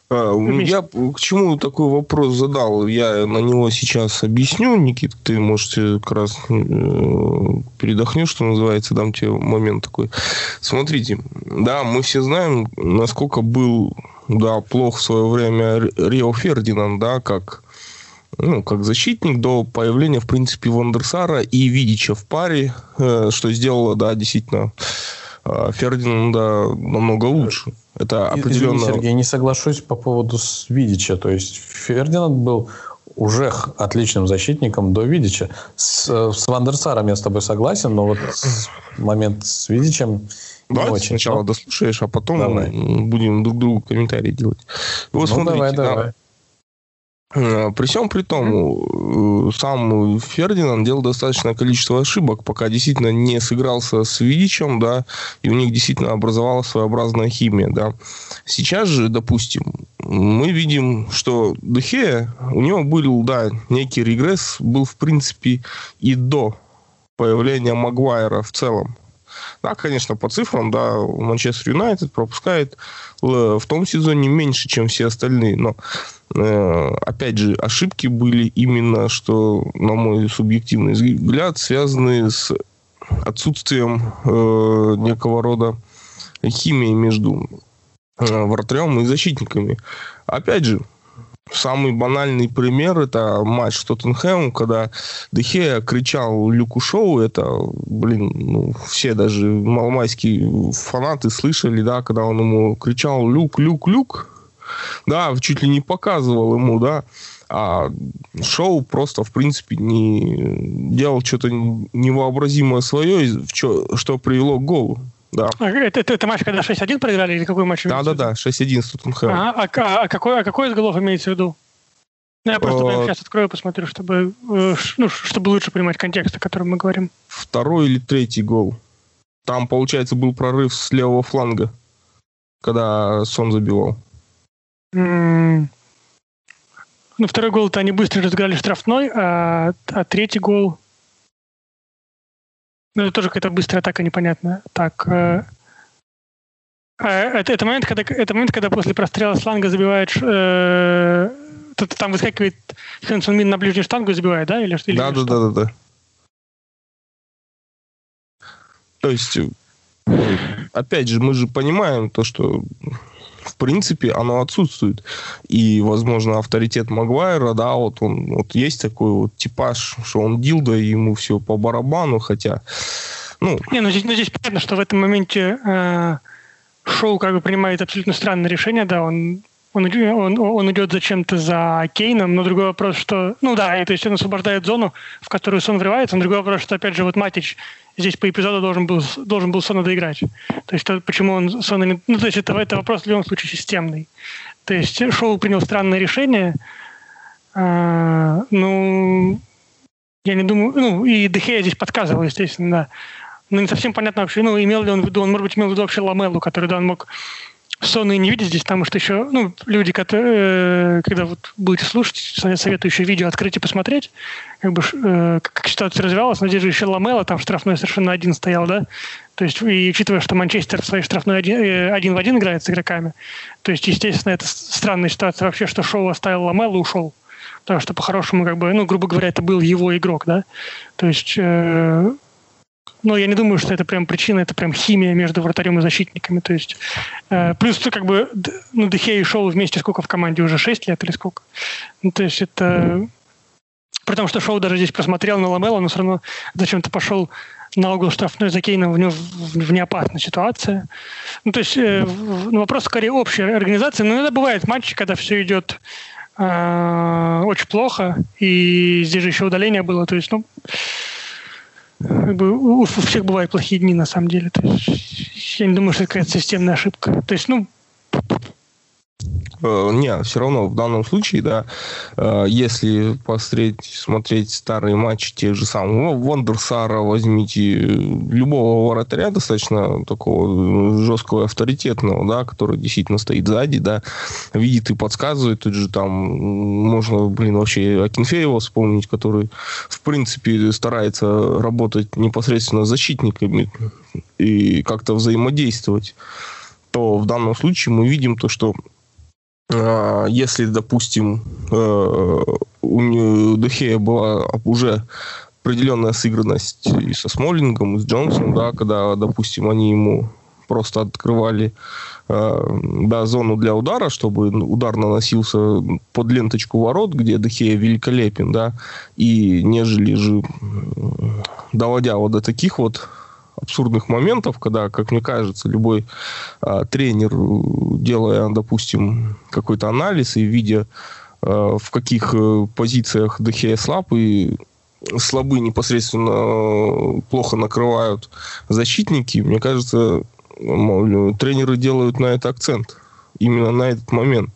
А, я к чему такой вопрос задал? Я на него сейчас объясню, Никит, ты, может, как раз передохнешь, что называется, дам тебе момент такой. Смотрите, да, мы все знаем, насколько был, да, плох в свое время Рио Фердинанд, да, как ну, как защитник до появления, в принципе, Вандерсара и Видича в паре, э, что сделало, да, действительно, э, Фердинанда намного лучше. Это определенно... Извини, Сергей, не соглашусь по поводу Видича. То есть Фердинанд был уже отличным защитником до Видича. С, с Вандерсаром я с тобой согласен, но вот момент с Видичем Давай очень. сначала дослушаешь, а потом давай. будем друг другу комментарии делать. Вот ну, смотрите, давай, давай. Э, при всем при том, э, сам Фердинанд делал достаточное количество ошибок, пока действительно не сыгрался с Видичем, да, и у них действительно образовалась своеобразная химия, да. Сейчас же, допустим, мы видим, что Дехея, у него был, да, некий регресс, был, в принципе, и до появления Магуайра в целом. Да, конечно, по цифрам, да, Манчестер Юнайтед пропускает в том сезоне меньше, чем все остальные, но э, опять же, ошибки были именно, что, на мой субъективный взгляд, связаны с отсутствием э, некого рода химии между э, вратарем и защитниками. Опять же, Самый банальный пример это матч с Тоттенхэмом, когда Дехея кричал Люку Шоу, это, блин, ну, все даже маломайские фанаты слышали, да, когда он ему кричал Люк, Люк, Люк, да, чуть ли не показывал ему, да, а шоу просто, в принципе, не делал что-то невообразимое свое, что привело к голу. Да. А, это, это, это матч, когда 6-1 проиграли, или какой матч? Да, да, да, 6-1 с Тоттенхэмом. Ага, а, а, какой, а какой из голов имеется в виду? Я просто прямо сейчас открою, посмотрю, чтобы, э, ну, чтобы лучше понимать контекст, о котором мы говорим. Второй или третий гол. Там, получается, был прорыв с левого фланга, когда Сон забивал. Mm. Ну, второй гол-то они быстро разыграли штрафной, а, а третий гол... Ну, это тоже какая-то быстрая атака непонятная. Так, э, э, это, это, момент, когда, это момент, когда после прострела сланга забивает... Э, там выскакивает Хэнсон Мин на ближнюю штангу и забивает, да? Или, или да, да, да, да, да. То есть, опять же, мы же понимаем то, что принципе, оно отсутствует. И, возможно, авторитет Магуайра, да, вот он вот есть такой вот типаж, что он дилда, и ему все по барабану, хотя, ну... Не, ну здесь, ну, здесь понятно, что в этом моменте э, Шоу как бы принимает абсолютно странное решение, да, он он, он, он идет зачем-то за Кейном, но другой вопрос, что... Ну да, и, то есть он освобождает зону, в которую Сон врывается, но другой вопрос, что, опять же, вот Матич здесь по эпизоду должен был, должен был Сона доиграть. То есть то, почему он Сона. Ну, то есть это, это вопрос в любом случае системный. То есть Шоу принял странное решение. А, ну, я не думаю... Ну, и Дехея здесь подсказывал, естественно, да. Но не совсем понятно вообще, ну, имел ли он в виду, он, может быть, имел в виду вообще Ламелу, который, да, он мог Sony не видит здесь, потому что еще, ну, люди, которые, э, когда вот будете слушать, советую еще видео открыть и посмотреть, как бы, э, как ситуация развивалась, же еще Ламела, там штрафной совершенно один стоял, да, то есть, и учитывая, что Манчестер в своей штрафной один, э, один в один играет с игроками, то есть, естественно, это странная ситуация вообще, что Шоу оставил Ламелу и ушел, потому что по-хорошему, как бы, ну, грубо говоря, это был его игрок, да, то есть, но я не думаю, что это прям причина, это прям химия между вратарем и защитниками. То есть, э, плюс как бы, ну, Дехе и Шоу вместе сколько в команде? Уже 6 лет или сколько? Ну, то есть это... При том, что Шоу даже здесь посмотрел на Ламела, но все равно зачем-то пошел на угол штрафной за Кейном в, в, в неопасной ситуации. Ну, то есть э, ну, вопрос скорее общей организации. Но иногда бывает матчи, когда все идет э, очень плохо, и здесь же еще удаление было. То есть, ну, как бы у, всех бывают плохие дни на самом деле. То есть, я не думаю, что это какая-то системная ошибка. То есть, ну, не, все равно в данном случае, да, э, если посмотреть, смотреть старые матчи тех же самых Вондерсара, возьмите любого вратаря достаточно такого жесткого авторитетного, да, который действительно стоит сзади, да, видит и подсказывает, тут же там можно, блин, вообще Акинфеева вспомнить, который, в принципе, старается работать непосредственно с защитниками и как-то взаимодействовать. То в данном случае мы видим то, что если, допустим, э, у Дехея была уже определенная сыгранность и со Смолингом, и с Джонсом, да, когда, допустим, они ему просто открывали э, да, зону для удара, чтобы удар наносился под ленточку ворот, где Дехея великолепен, да, и нежели же доводя вот до таких вот абсурдных моментов, когда, как мне кажется, любой а, тренер, делая, допустим, какой-то анализ и видя в каких позициях Дехея слаб, и слабы непосредственно плохо накрывают защитники, мне кажется, тренеры делают на это акцент именно на этот момент.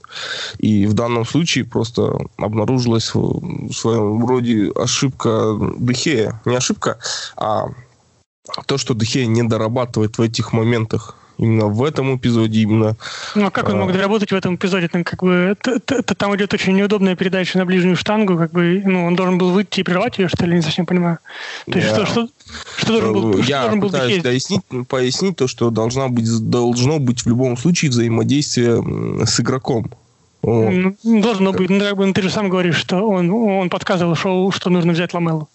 И в данном случае просто обнаружилась в своем роде ошибка Дехея. Не ошибка, а то, что Дехея не дорабатывает в этих моментах именно в этом эпизоде, именно... Ну, а как он мог а, доработать в этом эпизоде? Там, как бы, там идет очень неудобная передача на ближнюю штангу, как бы, ну, он должен был выйти и прервать ее, что ли, не совсем понимаю. То есть, что, что, что должен был Я должен был пытаюсь дояснить, пояснить то, что должна быть, должно быть в любом случае взаимодействие с игроком. Вот. Ну, должно быть. Ну, как бы, ну, ты же сам говоришь, что он, он подсказывал шоу, что нужно взять Ламелу.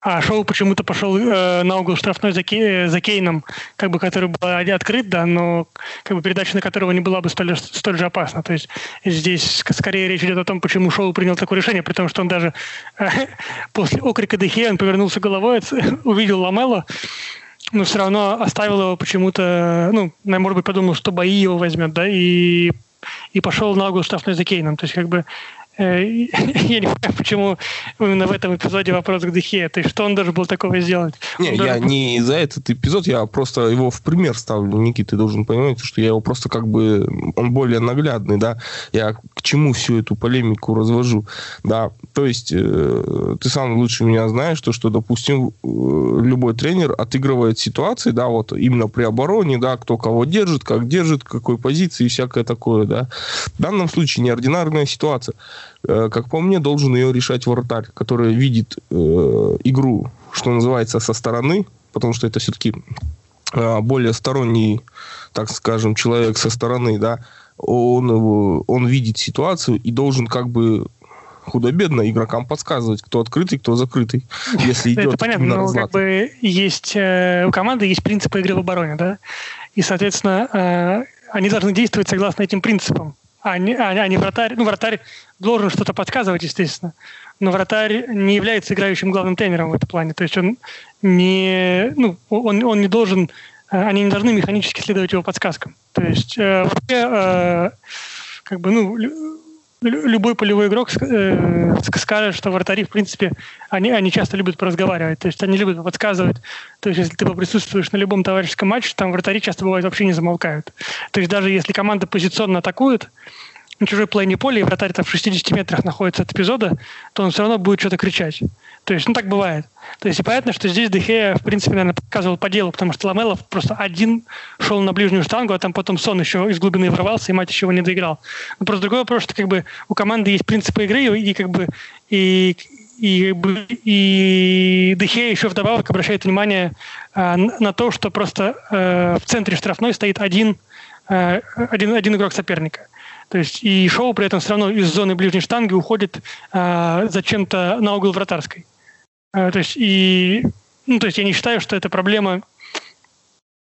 А Шоу почему-то пошел э, на угол штрафной за, Кей, за Кейном, как бы, который был открыт, да, но как бы передача на которого не была бы столь, столь же опасна. То есть здесь скорее речь идет о том, почему Шоу принял такое решение, при том, что он даже э, после окрика Дехе он повернулся головой, увидел Ламело, но все равно оставил его почему-то, ну, может быть, подумал, что бои его возьмет, да, и и пошел на угол штрафной за Кейном. То есть, как бы, я не понимаю, почему именно в этом эпизоде вопрос к Дехе. То есть, что он должен был такого сделать? Не, он я должен... не за этот эпизод, я просто его в пример ставлю, Никита, ты должен понимать, что я его просто как бы, он более наглядный, да, я к чему всю эту полемику развожу, да, то есть, э, ты сам лучше меня знаешь, то, что, допустим, э, любой тренер отыгрывает ситуации, да, вот именно при обороне, да, кто кого держит, как держит, какой позиции и всякое такое, да. В данном случае неординарная ситуация. Э, как по мне, должен ее решать вратарь, который видит э, игру, что называется, со стороны, потому что это все-таки э, более сторонний, так скажем, человек со стороны, да, он, он видит ситуацию и должен как бы худо-бедно игрокам подсказывать, кто открытый, кто закрытый. Если идет Это понятно, но как бы есть э, у команды есть принципы игры в обороне, да, и, соответственно, э, они должны действовать согласно этим принципам а не, а, а не вратарь. Ну, вратарь должен что-то подсказывать, естественно. Но вратарь не является играющим главным тренером в этом плане. То есть он не, ну, он, он не должен, э, они не должны механически следовать его подсказкам. То есть э, вообще, э, как бы, ну, любой полевой игрок э, скажет, что вратари, в принципе, они, они часто любят поразговаривать, то есть они любят подсказывать. То есть если ты присутствуешь на любом товарищеском матче, там вратари часто бывает вообще не замолкают. То есть даже если команда позиционно атакует, на чужой половине поля, и вратарь там в 60 метрах находится от эпизода, то он все равно будет что-то кричать. То есть, ну так бывает. То есть, и понятно, что здесь Дехея, в принципе, наверное, показывал по делу, потому что Ламелов просто один шел на ближнюю штангу, а там потом Сон еще из глубины ворвался, и мать еще его не доиграл. Но просто другой вопрос, что как бы у команды есть принципы игры, и как бы и и, и Дехея еще вдобавок обращает внимание э, на то, что просто э, в центре штрафной стоит один, э, один, один игрок соперника. То есть и Шоу при этом все равно из зоны ближней штанги уходит э, зачем-то на угол вратарской. Э, то есть и ну, то есть я не считаю, что это проблема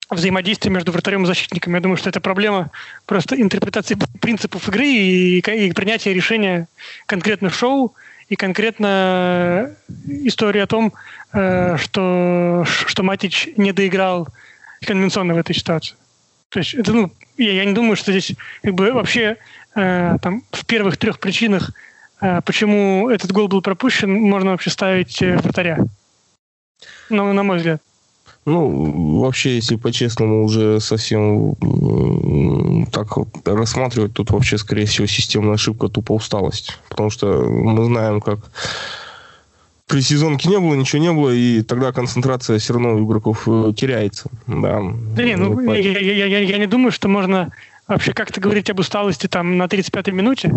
взаимодействия между вратарем и защитником. Я думаю, что это проблема просто интерпретации принципов игры и, и принятия решения конкретно шоу и конкретно история о том, э, что, что Матич не доиграл конвенционно в этой ситуации. То есть это, ну, я, я не думаю, что здесь как бы вообще э, там в первых трех причинах, э, почему этот гол был пропущен, можно вообще ставить э, вратаря. Ну, на мой взгляд. Ну, вообще, если по-честному уже совсем так рассматривать, тут вообще, скорее всего, системная ошибка, тупо усталость. Потому что мы знаем, как при сезонке не было, ничего не было, и тогда концентрация все равно у игроков э, теряется. Да, да не, ну, ну я, я, я, я не думаю, что можно вообще как-то говорить об усталости там на 35-й минуте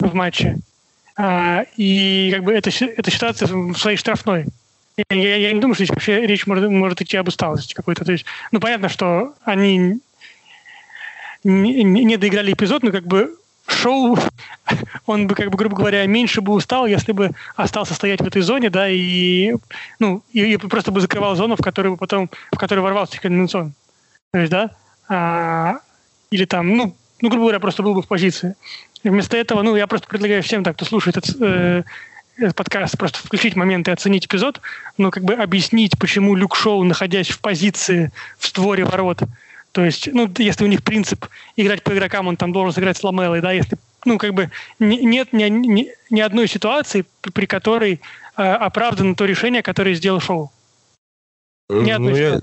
в матче. А, и как бы эта ситуация в своей штрафной. Я, я, я не думаю, что здесь вообще речь может, может идти об усталости какой-то. То есть, ну, понятно, что они не, не доиграли эпизод, но как бы шоу, он бы, как бы, грубо говоря, меньше бы устал, если бы остался стоять в этой зоне, да, и, ну, и, и просто бы закрывал зону, в которую потом, в которую ворвался конденсационно. То есть, да, а, или там, ну, ну, грубо говоря, просто был бы в позиции. И вместо этого, ну, я просто предлагаю всем, так, кто слушает этот, э, этот подкаст, просто включить момент и оценить эпизод, но как бы объяснить, почему Люк Шоу, находясь в позиции в створе ворот, то есть, ну, если у них принцип играть по игрокам, он там должен сыграть с Ламелой, да, если ну, как бы нет ни, ни, ни одной ситуации, при которой э, оправдано то решение, которое сделал Шоу. Ни одной ну, я,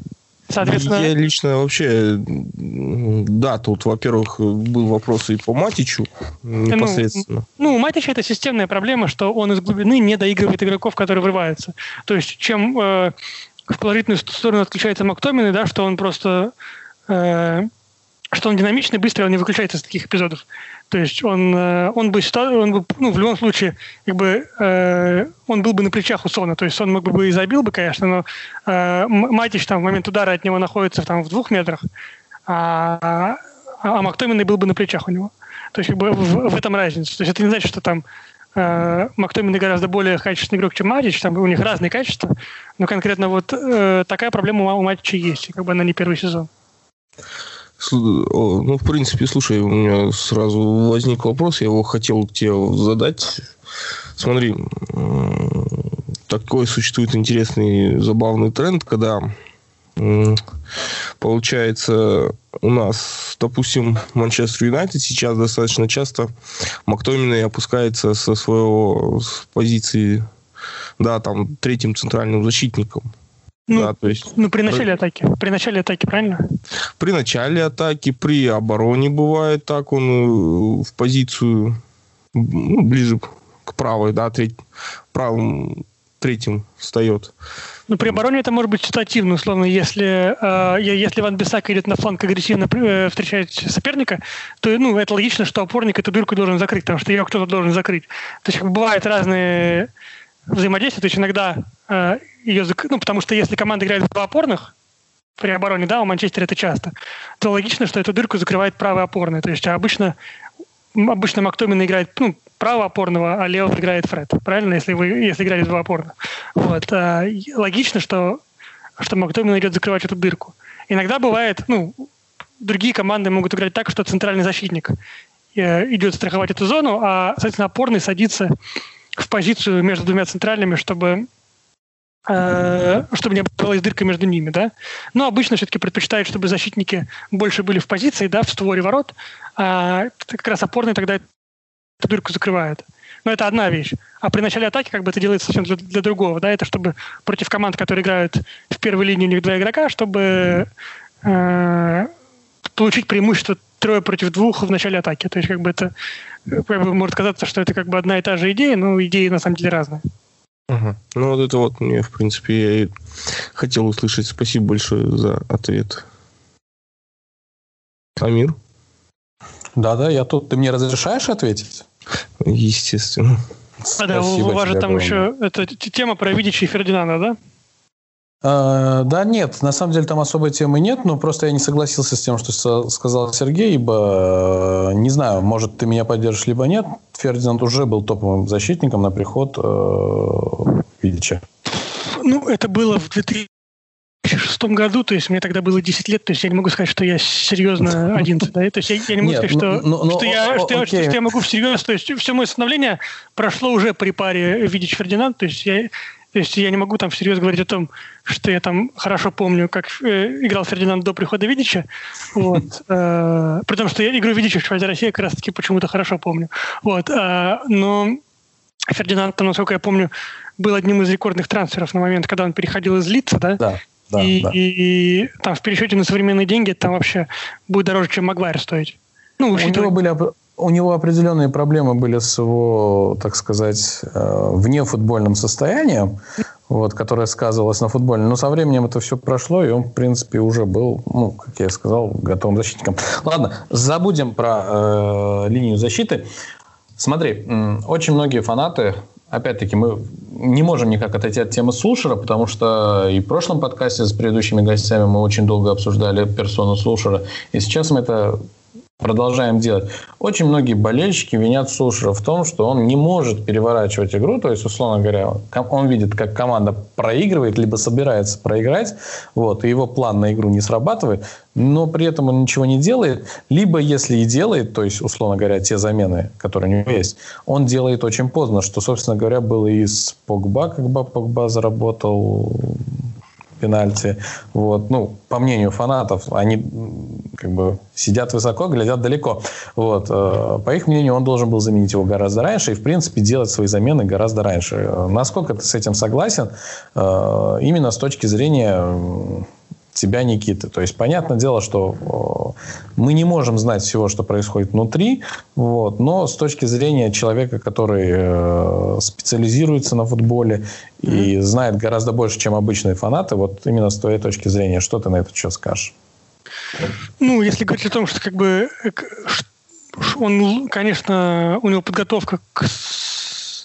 Соответственно... Я лично вообще... Да, тут, во-первых, был вопрос и по Матичу непосредственно. Ну, ну, у Матича это системная проблема, что он из глубины не доигрывает игроков, которые врываются. То есть, чем э, в положительную сторону отключается Мактомин, да, что он просто... Э, что он динамичный, быстрый, он не выключается из таких эпизодов. То есть он, э, он бы, он бы ну, в любом случае, как бы, э, он был бы на плечах у Сона. То есть он мог бы и забил бы, конечно, но э, Матич там в момент удара от него находится там, в двух метрах, а, а Мактомин был бы на плечах у него. То есть как бы в, в этом разница. То есть это не значит, что там э, Мактомин гораздо более качественный игрок, чем Матич, там у них разные качества, но конкретно вот э, такая проблема у Матича есть, как бы она не первый сезон. Ну, в принципе, слушай, у меня сразу возник вопрос, я его хотел тебе задать. Смотри, такой существует интересный, забавный тренд, когда получается у нас, допустим, Манчестер Юнайтед сейчас достаточно часто Мактоминой опускается со своего с позиции, да, там, третьим центральным защитником. Ну, да, то есть... ну, при начале атаки. При начале атаки, правильно? При начале атаки, при обороне бывает так, он э, в позицию ну, ближе к правой, да, треть, правым третьим встает. Ну, при обороне это может быть ситуативно, условно, если, э, если Ван Бисак идет на фланг агрессивно э, встречать соперника, то ну, это логично, что опорник эту дырку должен закрыть, потому что ее кто-то должен закрыть. То есть бывают разные взаимодействия, то есть иногда ее... Ну, потому что если команда играет в два опорных, при обороне, да, у Манчестера это часто, то логично, что эту дырку закрывает правый опорный. То есть обычно, обычно Мактомин играет ну, право опорного, а лево играет Фред. Правильно, если вы если играли два опорных. Вот. А, логично, что, что Мактомин идет закрывать эту дырку. Иногда бывает, ну, другие команды могут играть так, что центральный защитник э, идет страховать эту зону, а, соответственно, опорный садится в позицию между двумя центральными, чтобы Э, чтобы не оставалась дырка между ними, да. Но обычно все-таки предпочитают, чтобы защитники больше были в позиции, да, в створе ворот, а как раз опорный тогда эту дырку закрывает. Но это одна вещь. А при начале атаки как бы это делается совсем для, для другого, да, это чтобы против команд, которые играют в первой линии, у них два игрока, чтобы э, получить преимущество трое против двух в начале атаки. То есть как бы это как бы, может казаться, что это как бы одна и та же идея, но идеи на самом деле разные. Угу. Ну, вот это вот мне, в принципе, я и хотел услышать. Спасибо большое за ответ. Амир? Да-да, я тут. Ты мне разрешаешь ответить? Естественно. А, да, у вас же там еще это тема про Видича и Фердинанда, да? А, да, нет, на самом деле там особой темы нет, но просто я не согласился с тем, что сказал Сергей, ибо, э, не знаю, может, ты меня поддержишь, либо нет. Фердинанд уже был топовым защитником на приход э, Видича. Ну, это было в 2006 году, то есть мне тогда было 10 лет, то есть я не могу сказать, что я серьезно 11, да, то есть я, я не могу Нет, сказать, что, ну, ну, что, я, о, что, я, что я могу всерьез, то есть все мое становление прошло уже при паре Видич Фердинанд, то есть я то есть я не могу там всерьез говорить о том, что я там хорошо помню, как э, играл Фердинанд до прихода Видича. Вот. Э, при том, что я игру Видича в чемпионате России как раз-таки почему-то хорошо помню. Вот. Э, но Фердинанд, насколько я помню, был одним из рекордных трансферов на момент, когда он переходил из Лица, да? Да. Да, и, да. И, и там в пересчете на современные деньги там вообще будет дороже, чем Магуайр стоить. Ну, У него были у него определенные проблемы были с его, так сказать, э, внефутбольным состоянием, вот, которое сказывалось на футболе. Но со временем это все прошло, и он, в принципе, уже был, ну, как я сказал, готовым защитником. Ладно, забудем про э, линию защиты. Смотри, очень многие фанаты, опять-таки, мы не можем никак отойти от темы Слушера, потому что и в прошлом подкасте с предыдущими гостями мы очень долго обсуждали персону Слушера, и сейчас мы это продолжаем делать. Очень многие болельщики винят Сушера в том, что он не может переворачивать игру, то есть, условно говоря, он видит, как команда проигрывает, либо собирается проиграть, вот, и его план на игру не срабатывает, но при этом он ничего не делает, либо если и делает, то есть, условно говоря, те замены, которые у него есть, он делает очень поздно, что, собственно говоря, было и с Погба, когда Погба заработал пенальти. Вот. Ну, по мнению фанатов, они как бы сидят высоко, глядят далеко. Вот. Э, по их мнению, он должен был заменить его гораздо раньше и, в принципе, делать свои замены гораздо раньше. Э, насколько ты с этим согласен? Э, именно с точки зрения тебя, Никиты. То есть, понятное дело, что мы не можем знать всего, что происходит внутри, вот, но с точки зрения человека, который специализируется на футболе и знает гораздо больше, чем обычные фанаты, вот именно с твоей точки зрения, что ты на это что скажешь? Ну, если говорить о том, что как бы он, конечно, у него подготовка к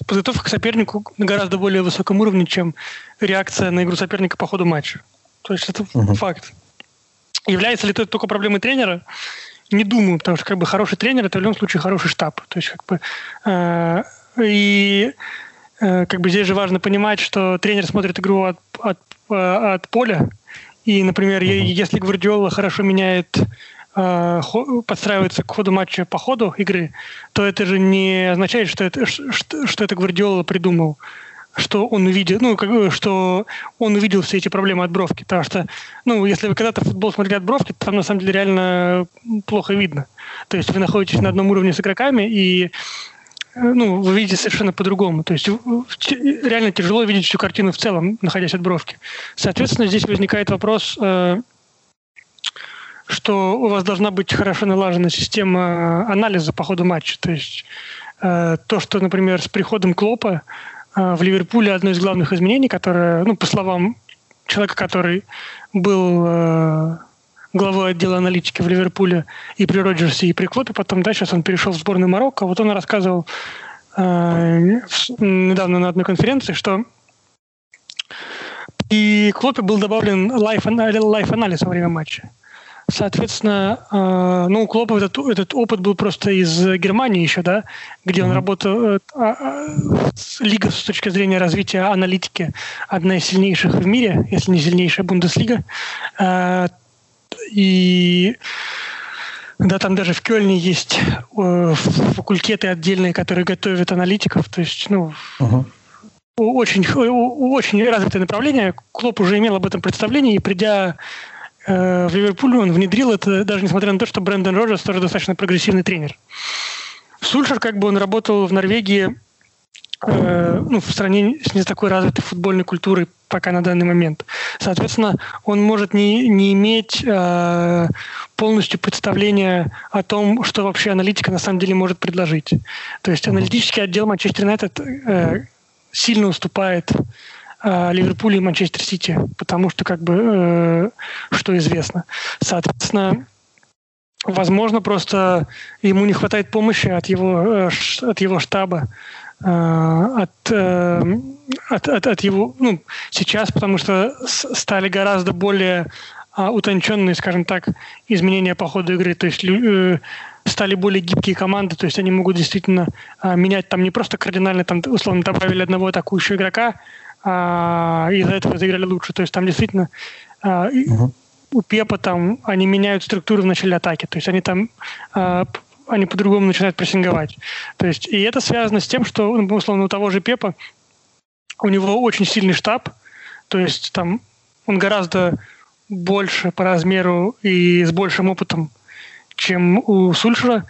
подготовка к сопернику на гораздо более высоком уровне, чем реакция на игру соперника по ходу матча. То есть это uh-huh. факт. Является ли это только проблемой тренера? Не думаю, потому что как бы хороший тренер это в любом случае хороший штаб. То есть как бы э, и э, как бы здесь же важно понимать, что тренер смотрит игру от, от, э, от поля и, например, если Гвардиола хорошо меняет э, подстраивается к ходу матча по ходу игры, то это же не означает, что это, что, что это Гвардиола придумал, что он увидел, ну, как, что он увидел все эти проблемы от бровки. Потому что, ну, если вы когда-то футбол смотрели от бровки, там на самом деле реально плохо видно. То есть вы находитесь на одном уровне с игроками, и ну, вы видите совершенно по-другому. То есть реально тяжело видеть всю картину в целом, находясь от бровки. Соответственно, здесь возникает вопрос, э, что у вас должна быть хорошо налажена система анализа по ходу матча. То есть э, то, что, например, с приходом Клопа в Ливерпуле одно из главных изменений, которое, ну, по словам человека, который был главой отдела аналитики в Ливерпуле и при Роджерсе, и при Клопе. Потом, да, сейчас он перешел в сборную Марокко. Вот он рассказывал э, недавно на одной конференции, что и Клопе был добавлен лайф-анализ во время матча. Соответственно, э, ну, у Клопа этот, этот опыт был просто из Германии еще, да, где он работал. Э, э, лига с точки зрения развития аналитики одна из сильнейших в мире, если не сильнейшая Бундеслига. Э, и да, там даже в Кёльне есть э, факультеты отдельные, которые готовят аналитиков. То есть, ну, uh-huh. очень, очень развитое направление. Клоп уже имел об этом представление, и придя э, в Ливерпуль, он внедрил это, даже несмотря на то, что Брэндон Роджерс тоже достаточно прогрессивный тренер. Сульшер, как бы он работал в Норвегии Э, ну, в стране с не такой развитой футбольной культурой пока на данный момент. Соответственно, он может не, не иметь э, полностью представления о том, что вообще аналитика на самом деле может предложить. То есть аналитический отдел Манчестер Юнайтед э, сильно уступает э, Ливерпулю и Манчестер Сити, потому что как бы э, что известно. Соответственно, возможно, просто ему не хватает помощи от его, э, от его штаба Э, от, от, от, от его, ну, сейчас, потому что стали гораздо более а, утонченные, скажем так, изменения по ходу игры. То есть стали более гибкие команды, то есть они могут действительно а, менять там не просто кардинально, там условно добавили одного атакующего игрока, а, и из-за этого заиграли лучше. То есть там действительно а, у Пепа там они меняют структуру в начале атаки, то есть они там а, они по-другому начинают прессинговать. То есть, и это связано с тем, что, ну, условно, у того же Пепа у него очень сильный штаб, то есть там он гораздо больше по размеру и с большим опытом, чем у Сульшера,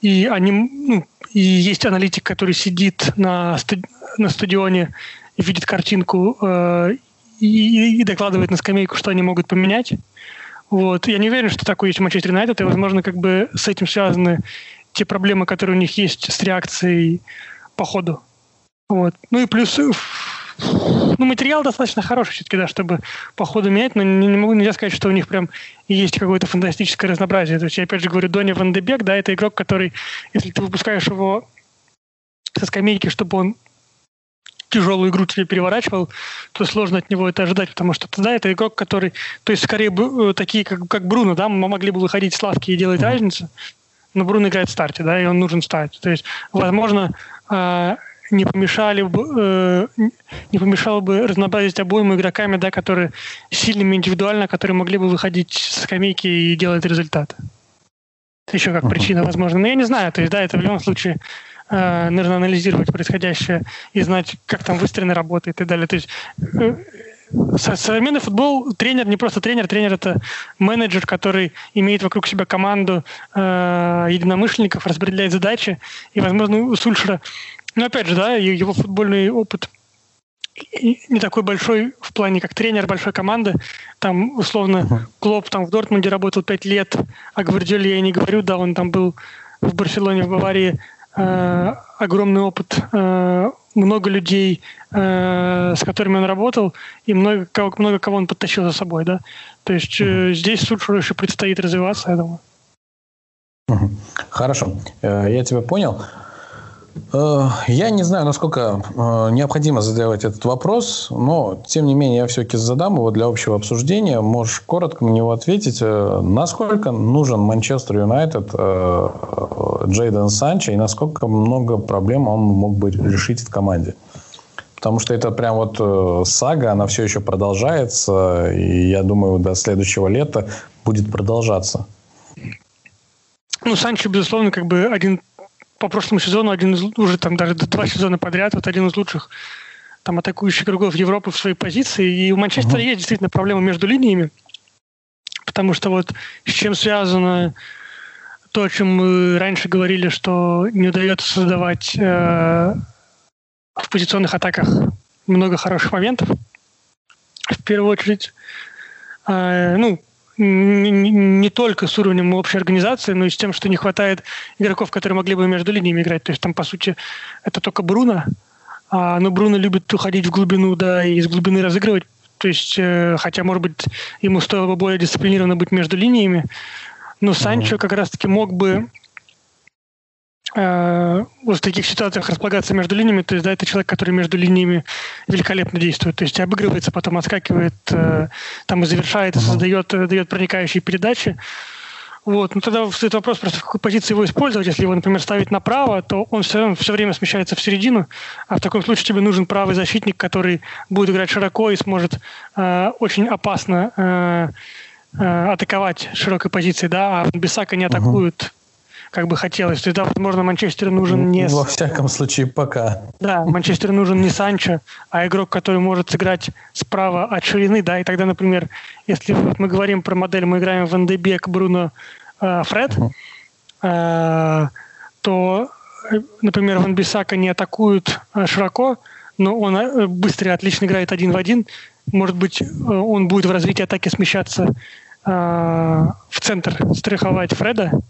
и они, ну, и есть аналитик, который сидит на, стади- на стадионе видит картинку э, и, и докладывает на скамейку, что они могут поменять. Вот. Я не уверен, что такое есть у Манчестер Юнайтед, и, возможно, как бы с этим связаны те проблемы, которые у них есть с реакцией по ходу. Вот. Ну и плюс ну, материал достаточно хороший все-таки, да, чтобы по ходу менять, но не, не могу нельзя сказать, что у них прям есть какое-то фантастическое разнообразие. То есть я опять же говорю, Дони Ван Дебек, да, это игрок, который, если ты выпускаешь его со скамейки, чтобы он тяжелую игру тебе переворачивал, то сложно от него это ожидать, потому что тогда это игрок, который, то есть скорее э, такие, как, как Бруно, да, мы могли бы выходить с лавки и делать mm-hmm. разницу, но Бруно играет в старте, да, и он нужен стать. То есть, возможно, э, не помешали бы, э, не помешало бы разнообразить обоим игроками, да, которые сильными индивидуально, которые могли бы выходить с скамейки и делать результат. Это еще как причина, возможно. Но я не знаю, то есть, да, это в любом случае э, нужно анализировать происходящее и знать, как там выстроена работа и так далее. То есть э, современный футбол, тренер не просто тренер, тренер это менеджер, который имеет вокруг себя команду э, единомышленников, распределяет задачи. И, возможно, у Сульшера, ну, опять же, да, его футбольный опыт не такой большой в плане как тренер большой команды. Там, условно. Клоп там в Дортмунде работал пять лет, а Гвардиоле я не говорю, да, он там был в Барселоне, в Баварии, огромный опыт, э, много людей, э, с которыми он работал, и много кого, много кого он подтащил за собой, да. То есть uh-huh. здесь Сульшеру еще предстоит развиваться, я думаю. Хорошо, я тебя понял. Э, я не знаю, насколько э, необходимо задавать этот вопрос, но, тем не менее, я все-таки задам его для общего обсуждения. Можешь коротко на него ответить. Э, насколько нужен Манчестер Юнайтед Джейден Санчо и насколько много проблем он мог бы решить в команде? Потому что это прям вот сага, она все еще продолжается, и я думаю, до следующего лета будет продолжаться. Ну, Санчо, безусловно, как бы один по прошлому сезону один из уже там даже два сезона подряд вот один из лучших там атакующих кругов Европы в своей позиции. И у Манчестера uh-huh. есть действительно проблема между линиями, потому что вот с чем связано то, о чем мы раньше говорили, что не удается создавать э, в позиционных атаках много хороших моментов. В первую очередь, э, ну, не, не только с уровнем общей организации, но и с тем, что не хватает игроков, которые могли бы между линиями играть. То есть там, по сути, это только Бруно, а, но Бруно любит уходить в глубину, да, и из глубины разыгрывать. То есть, э, хотя, может быть, ему стоило бы более дисциплинированно быть между линиями, но Санчо как раз-таки мог бы вот в таких ситуациях располагаться между линиями, то есть, да, это человек, который между линиями великолепно действует, то есть обыгрывается, потом отскакивает, э, там и завершает, и создает, э, дает проникающие передачи. Вот. Ну, тогда стоит вопрос просто, в какой позиции его использовать. Если его, например, ставить направо, то он все равно все время смещается в середину, а в таком случае тебе нужен правый защитник, который будет играть широко и сможет э, очень опасно э, э, атаковать широкой позиции, да, а Бисака не атакуют uh как бы хотелось. Тогда, возможно, Манчестеру нужен не... Во всяком случае, пока. Да, Манчестеру нужен не Санчо, а игрок, который может сыграть справа от ширины, да, и тогда, например, если вот мы говорим про модель, мы играем в НДБ Бруно, э, Фред, э, то, например, Ван Бисака не атакует э, широко, но он быстро и отлично играет один в один. Может быть, он будет в развитии атаки смещаться э, в центр, страховать Фреда,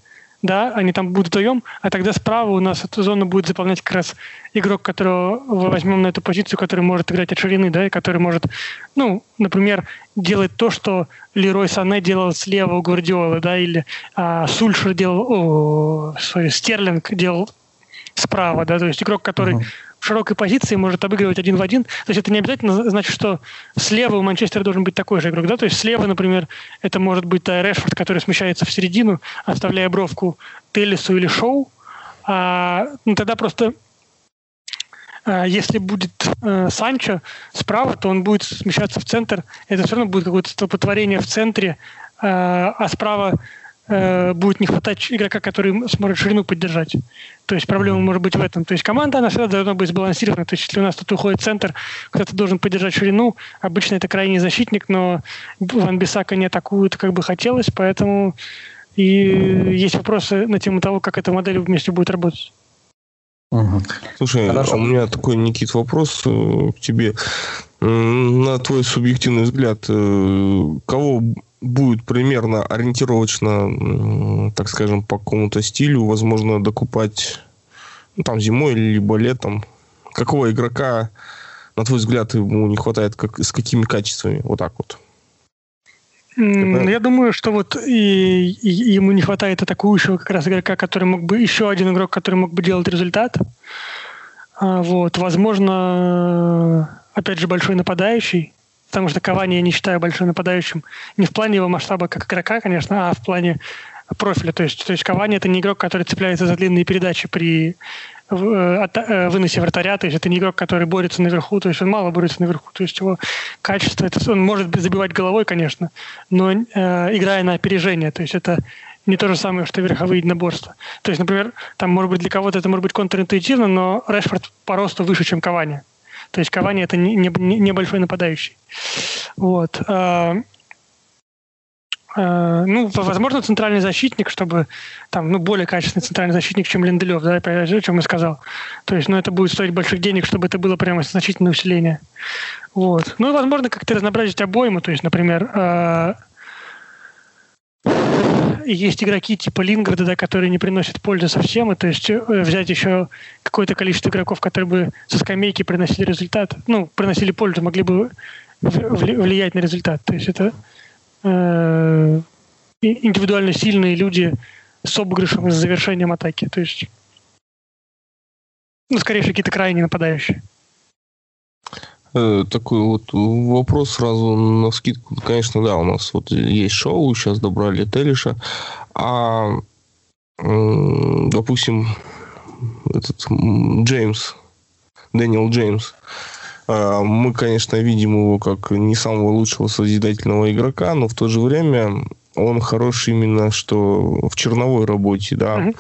да, они там будут вдвоем, а тогда справа у нас эту зону будет заполнять как раз игрок, которого возьмем на эту позицию, который может играть от ширины, да, и который может, ну, например, делать то, что Лерой Сане делал слева у Гвардиолы, да, или а, Сульшер делал, о, sorry, Стерлинг делал справа, да, то есть игрок, который uh-huh широкой позиции может обыгрывать один в один. То есть это не обязательно значит, что слева у Манчестера должен быть такой же игрок. Да? То есть слева, например, это может быть да, Решфорд, который смещается в середину, оставляя бровку Теллису или Шоу. А, ну, тогда просто а, если будет э, Санчо справа, то он будет смещаться в центр. Это все равно будет какое-то столпотворение в центре, э, а справа э, будет не хватать игрока, который сможет ширину поддержать. То есть проблема может быть в этом. То есть команда, она всегда должна быть сбалансирована. То есть если у нас тут уходит центр, кто-то должен поддержать ширину, обычно это крайний защитник, но Ван Бисака не атакует, как бы хотелось, поэтому и есть вопросы на тему того, как эта модель вместе будет работать. Угу. Слушай, Хорошо. а у меня такой, Никит, вопрос э, к тебе. На твой субъективный взгляд, э, кого будет примерно ориентировочно, так скажем, по какому-то стилю, возможно, докупать ну, там зимой либо летом. Какого игрока, на твой взгляд, ему не хватает, как, с какими качествами? Вот так вот. Я думаю, что вот и, и ему не хватает атакующего как раз игрока, который мог бы еще один игрок, который мог бы делать результат. А, вот, возможно, опять же большой нападающий, потому что Кавани я не считаю большим нападающим. Не в плане его масштаба как игрока, конечно, а в плане профиля. То есть, то есть Кавани это не игрок, который цепляется за длинные передачи при э, э, выносе вратаря, то есть это не игрок, который борется наверху, то есть он мало борется наверху, то есть его качество, это, он может забивать головой, конечно, но э, играя на опережение, то есть это не то же самое, что верховые единоборства. То есть, например, там может быть для кого-то это может быть контринтуитивно, но Решфорд по росту выше, чем Кавани. То есть Кавани это небольшой не, не, не нападающий. Вот. А, а, ну, возможно, центральный защитник, чтобы там, ну, более качественный центральный защитник, чем Ленделев, да, о чем я сказал. То есть, ну, это будет стоить больших денег, чтобы это было прямо значительное усиление. Вот. Ну, возможно, как-то разнообразить обойму, то есть, например, а, есть игроки типа Лингарда, да, которые не приносят пользы совсем, и то есть э, взять еще какое-то количество игроков, которые бы со скамейки приносили результат, ну, приносили пользу, могли бы влиять на результат. То есть это э, индивидуально сильные люди с обыгрышем и с завершением атаки. То есть, ну, скорее какие-то крайне нападающие. Э, такой вот вопрос сразу на скидку. Конечно, да, у нас вот есть шоу, сейчас добрали Телиша. А, допустим, этот Джеймс, Дэниел Джеймс, а, мы, конечно, видим его как не самого лучшего созидательного игрока, но в то же время он хорош именно что в черновой работе, да. Uh-huh.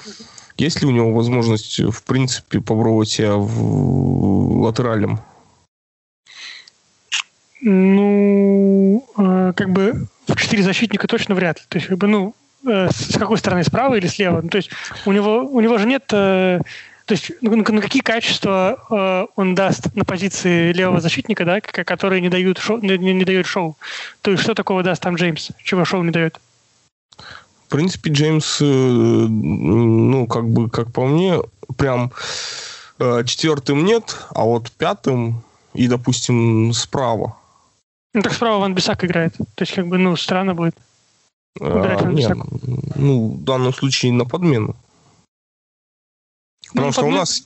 Есть ли у него возможность, в принципе, попробовать себя в латералем? Ну, э, как бы в четыре защитника точно вряд ли. То есть, как бы, ну, э, с какой стороны, справа или слева? Ну, то есть, у него, у него же нет... Э, то есть, ну, на какие качества э, он даст на позиции левого защитника, да, которые не дают, шоу, не, не дают шоу? То есть, что такого даст там Джеймс, чего шоу не дает? В принципе, Джеймс, э, ну, как бы, как по мне, прям э, четвертым нет, а вот пятым и, допустим, справа ну, так справа Ван Бисак играет. То есть, как бы, ну, странно будет а, Ван Бисак. Ну, в данном случае на подмену. Потому ну, что подмен... у нас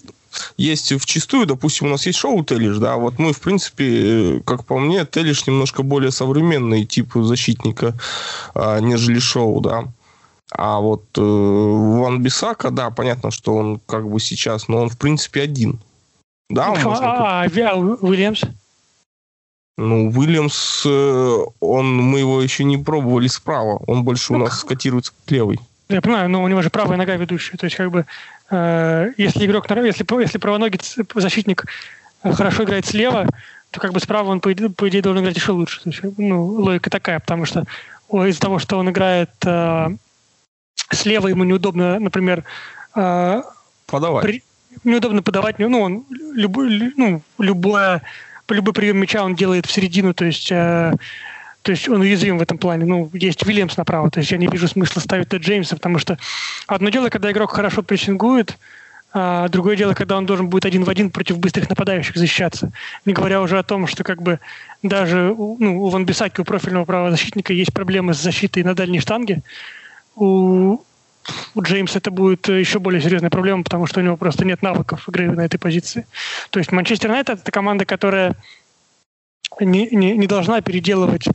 есть в чистую, допустим, у нас есть шоу Телиш, да, вот мы, в принципе, как по мне, Телиш немножко более современный тип защитника, а, нежели шоу, да. А вот э, Ван Бисака, да, понятно, что он как бы сейчас, но он, в принципе, один. Да, он а, а, а Уильямс? Ну, Уильямс, э, он, мы его еще не пробовали справа. Он больше ну, у нас скотируется к левой. Я понимаю, но у него же правая нога ведущая. То есть, как бы, э, если игрок, если, если правоногий защитник хорошо играет слева, то как бы справа он, по идее, по идее должен играть еще лучше. То есть, ну, логика такая, потому что из-за того, что он играет э, слева, ему неудобно, например, э, подавать. При, неудобно подавать, ну, он любой, ну, любое любой прием мяча он делает в середину, то есть, э, то есть он уязвим в этом плане. Ну, есть Вильямс направо, то есть я не вижу смысла ставить Джеймса, потому что одно дело, когда игрок хорошо прессингует, а другое дело, когда он должен будет один в один против быстрых нападающих защищаться. Не говоря уже о том, что как бы даже ну, у Ван Бисаки, у профильного правозащитника, есть проблемы с защитой на дальней штанге. У у Джеймса это будет еще более серьезная проблема, потому что у него просто нет навыков игры на этой позиции. То есть Манчестер Юнайтед это команда, которая не, не, не должна переделывать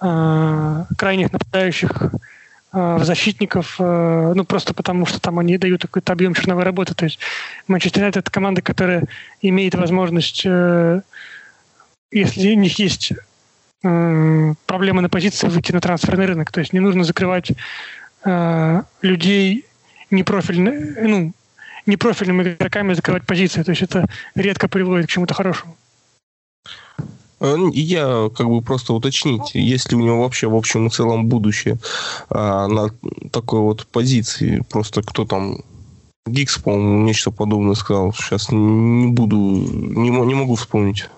э, крайних нападающих э, защитников, э, ну просто потому что там они дают какой-то объем черновой работы. То есть Манчестер Юнайтед это команда, которая имеет возможность, э, если у них есть э, проблемы на позиции, выйти на трансферный рынок. То есть не нужно закрывать э, людей непрофильных, ну, непрофильными игроками закрывать позиции. То есть это редко приводит к чему-то хорошему. Э, я как бы просто уточнить, есть ли у него вообще в общем и целом будущее а, на такой вот позиции. Просто кто там Гикс, по-моему, нечто подобное сказал. Сейчас не буду, не, не могу вспомнить.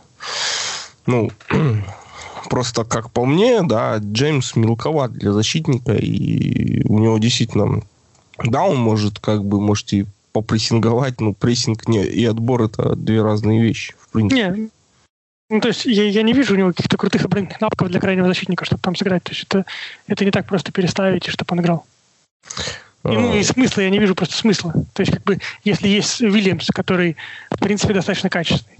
Ну, Просто, как по мне, да, Джеймс мелковат для защитника, и у него действительно, да, он может, как бы, может и попрессинговать, но прессинг не, и отбор это две разные вещи, в принципе. Не, ну, то есть я, я не вижу у него каких-то крутых оборонительных навыков для крайнего защитника, чтобы там сыграть. То есть это, это не так просто переставить, и чтобы он играл. И, ну, и смысла, я не вижу просто смысла. То есть, как бы, если есть Вильямс, который, в принципе, достаточно качественный,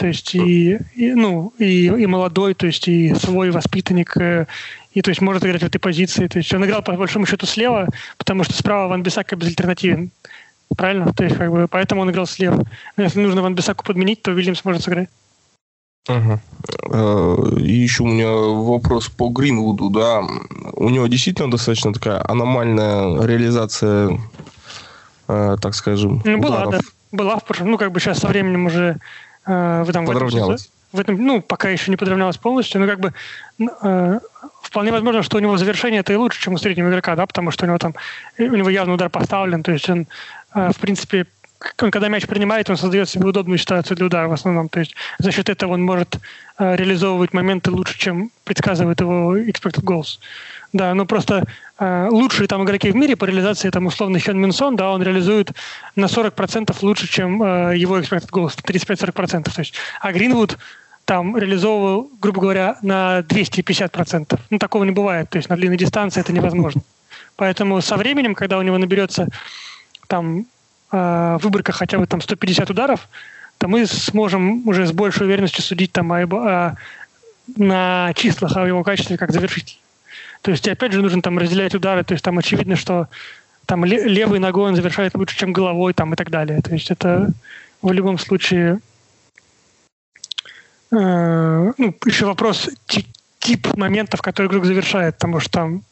то есть и, и ну и, и молодой, то есть и свой воспитанник, э, и то есть может играть в этой позиции. То есть он играл по большому счету слева, потому что справа Ван Бисака безальтернативен. Правильно? То есть как бы поэтому он играл слева. Но если нужно Ван Бисаку подменить, то Вильямс может сыграть. Угу. И еще у меня вопрос по Гринвуду, да. У него действительно достаточно такая аномальная реализация, э, так скажем, ну, была, ударов. да. Была в прошлом. Ну, как бы сейчас со временем уже э, в, этом, подравнялась. В этом, ну, пока еще не подравнялась полностью, но как бы э, вполне возможно, что у него завершение это и лучше, чем у среднего игрока, да, потому что у него там, у него явно удар поставлен, то есть он, э, в принципе, когда мяч принимает, он создает себе удобную ситуацию для удара в основном. То есть за счет этого он может э, реализовывать моменты лучше, чем предсказывает его expected goals. Да, ну просто э, лучшие там игроки в мире по реализации, там условно Хён Минсон, да, он реализует на 40% лучше, чем э, его expected goals, 35-40%. То есть, а Гринвуд там реализовывал, грубо говоря, на 250%. Ну, такого не бывает. То есть на длинной дистанции это невозможно. Поэтому со временем, когда у него наберется там э, выборка хотя бы там 150 ударов, то мы сможем уже с большей уверенностью судить там о, о, на числах о его качестве как завершитель. То есть, опять же, нужно там разделять удары. То есть, там очевидно, что там левой ногой он завершает лучше, чем головой там, и так далее. То есть, это в любом случае... Э, ну, еще вопрос тип моментов, которые игрок завершает, потому что там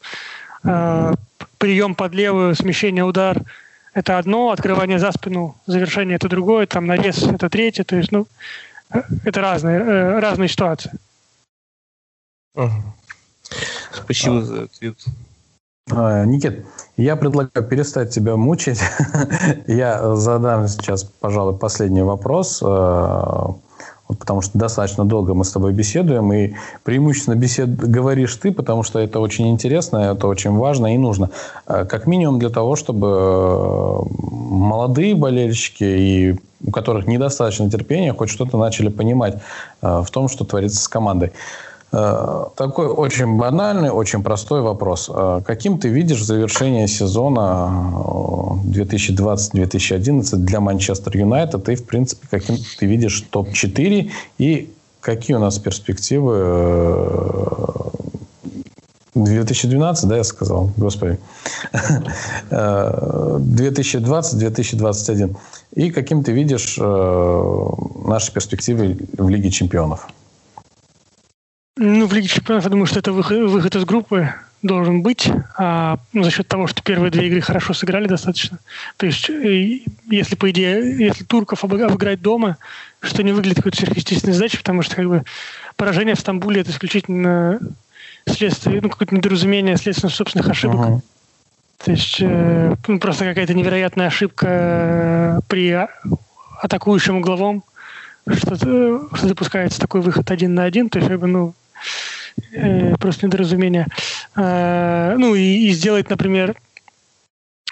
э, прием под левую, смещение, удар – это одно, открывание за спину, завершение это другое, там навес это третье, то есть, ну, э, это разные, э, разные ситуации. Спасибо за ответ. А, Никит, я предлагаю перестать тебя мучить. я задам сейчас, пожалуй, последний вопрос. Э, потому что достаточно долго мы с тобой беседуем, и преимущественно бесед говоришь ты, потому что это очень интересно, это очень важно и нужно. Э, как минимум для того, чтобы э, молодые болельщики и у которых недостаточно терпения, хоть что-то начали понимать в том, что творится с командой. Э, такой очень банальный, очень простой вопрос. Э, каким ты видишь завершение сезона 2020-2011 э, для Манчестер Юнайтед? И, в принципе, каким ты видишь топ-4? И какие у нас перспективы 2012, да, я сказал, господи. 2020-2021. И каким ты видишь наши перспективы в Лиге чемпионов? Ну, в Лиге Чемпионов, я думаю, что это выход, выход из группы должен быть а, ну, за счет того, что первые две игры хорошо сыграли достаточно. То есть, если, по идее, если турков обыграть дома, что не выглядит какой-то сверхъестественной задачей, потому что как бы поражение в Стамбуле это исключительно следствие, ну, какое-то недоразумение, следствие собственных ошибок. Uh-huh. То есть э, ну, просто какая-то невероятная ошибка э, при атакующем угловом, что, что допускается такой выход один на один. То есть, как бы, ну, э, просто недоразумение. Э, ну и, и сделать, например,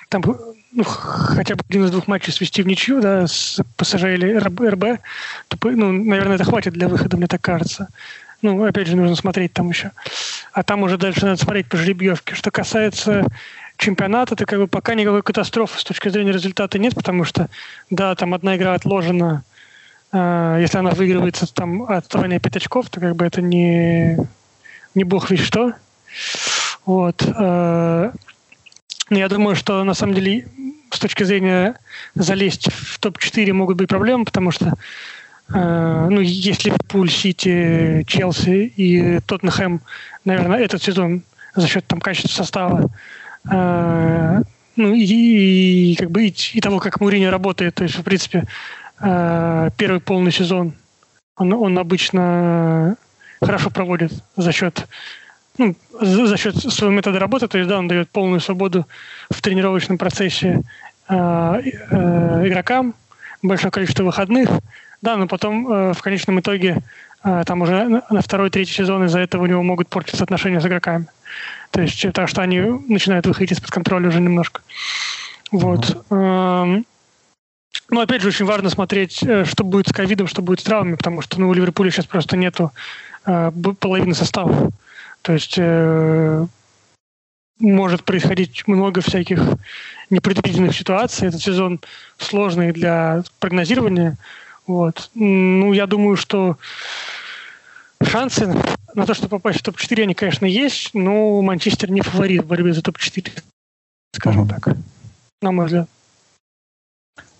там ну, хотя бы один из двух матчей свести в ничью, да, с ПСЖ или РБ, то, ну, наверное, это хватит для выхода, мне так кажется. Ну, опять же, нужно смотреть там еще. А там уже дальше надо смотреть по жеребьевке. Что касается чемпионата, то как бы пока никакой катастрофы с точки зрения результата нет, потому что, да, там одна игра отложена, если она выигрывается там отставание 5 очков, то как бы это не, не бог весь что. Вот. Э, но я думаю, что на самом деле с точки зрения залезть в топ-4 могут быть проблемы, потому что э, ну, если Ливерпуль, Сити, Челси и Тоттенхэм, наверное, этот сезон за счет там качества состава э, ну и, и как бы и, и того, как Мурини работает, то есть в принципе первый полный сезон он, он обычно хорошо проводит за счет ну, за, за счет своего метода работы, то есть, да, он дает полную свободу в тренировочном процессе э, э, игрокам, большое количество выходных, да, но потом э, в конечном итоге э, там уже на, на второй, третий сезон из-за этого у него могут портиться отношения с игроками. То есть, так что они начинают выходить из-под контроля уже немножко. Вот. Mm-hmm. Ну, опять же, очень важно смотреть, э, что будет с ковидом, что будет с травмами, потому что ну, у Ливерпуля сейчас просто нету э, половины состава. То есть э, может происходить много всяких непредвиденных ситуаций. Этот сезон сложный для прогнозирования. Вот. Ну, я думаю, что шансы на то, чтобы попасть в топ-4, они, конечно, есть, но Манчестер не фаворит в борьбе за топ-4, скажем uh-huh. так, на мой взгляд.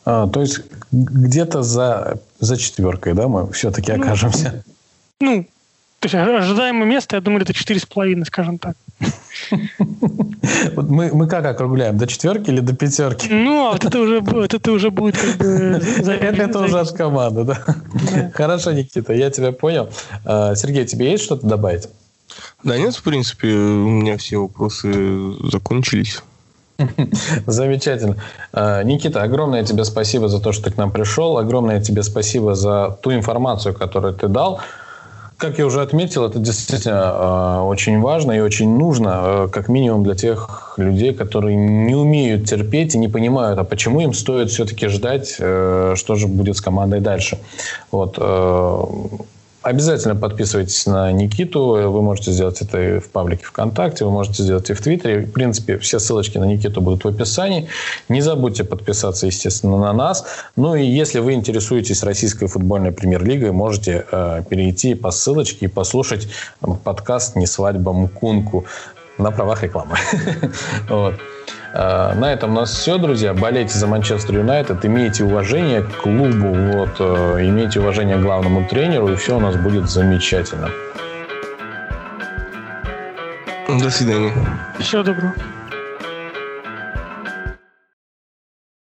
А, то есть где-то за, за четверкой, да, мы все-таки ну, окажемся? Ну, То есть ожидаемое место, я думаю, это 4,5, скажем так. Мы, мы как округляем? До четверки или до пятерки? Ну, а вот это уже, вот это уже будет как бы... Это уже от команды, да? Хорошо, Никита, я тебя понял. А, Сергей, тебе есть что-то добавить? Да нет, в принципе, у меня все вопросы закончились. Замечательно. А, Никита, огромное тебе спасибо за то, что ты к нам пришел. Огромное тебе спасибо за ту информацию, которую ты дал. Как я уже отметил, это действительно э, очень важно и очень нужно, э, как минимум для тех людей, которые не умеют терпеть и не понимают, а почему им стоит все-таки ждать, э, что же будет с командой дальше. Вот. Обязательно подписывайтесь на Никиту. Вы можете сделать это и в паблике ВКонтакте, вы можете сделать и в Твиттере. В принципе, все ссылочки на Никиту будут в описании. Не забудьте подписаться, естественно, на нас. Ну и если вы интересуетесь российской футбольной премьер-лигой, можете э, перейти по ссылочке и послушать подкаст «Не свадьба Мкунку» на правах рекламы. вот. А, на этом у нас все, друзья. Болейте за Манчестер Юнайтед, имейте уважение к клубу, вот, э, имейте уважение к главному тренеру, и все у нас будет замечательно. До свидания. Всего доброго.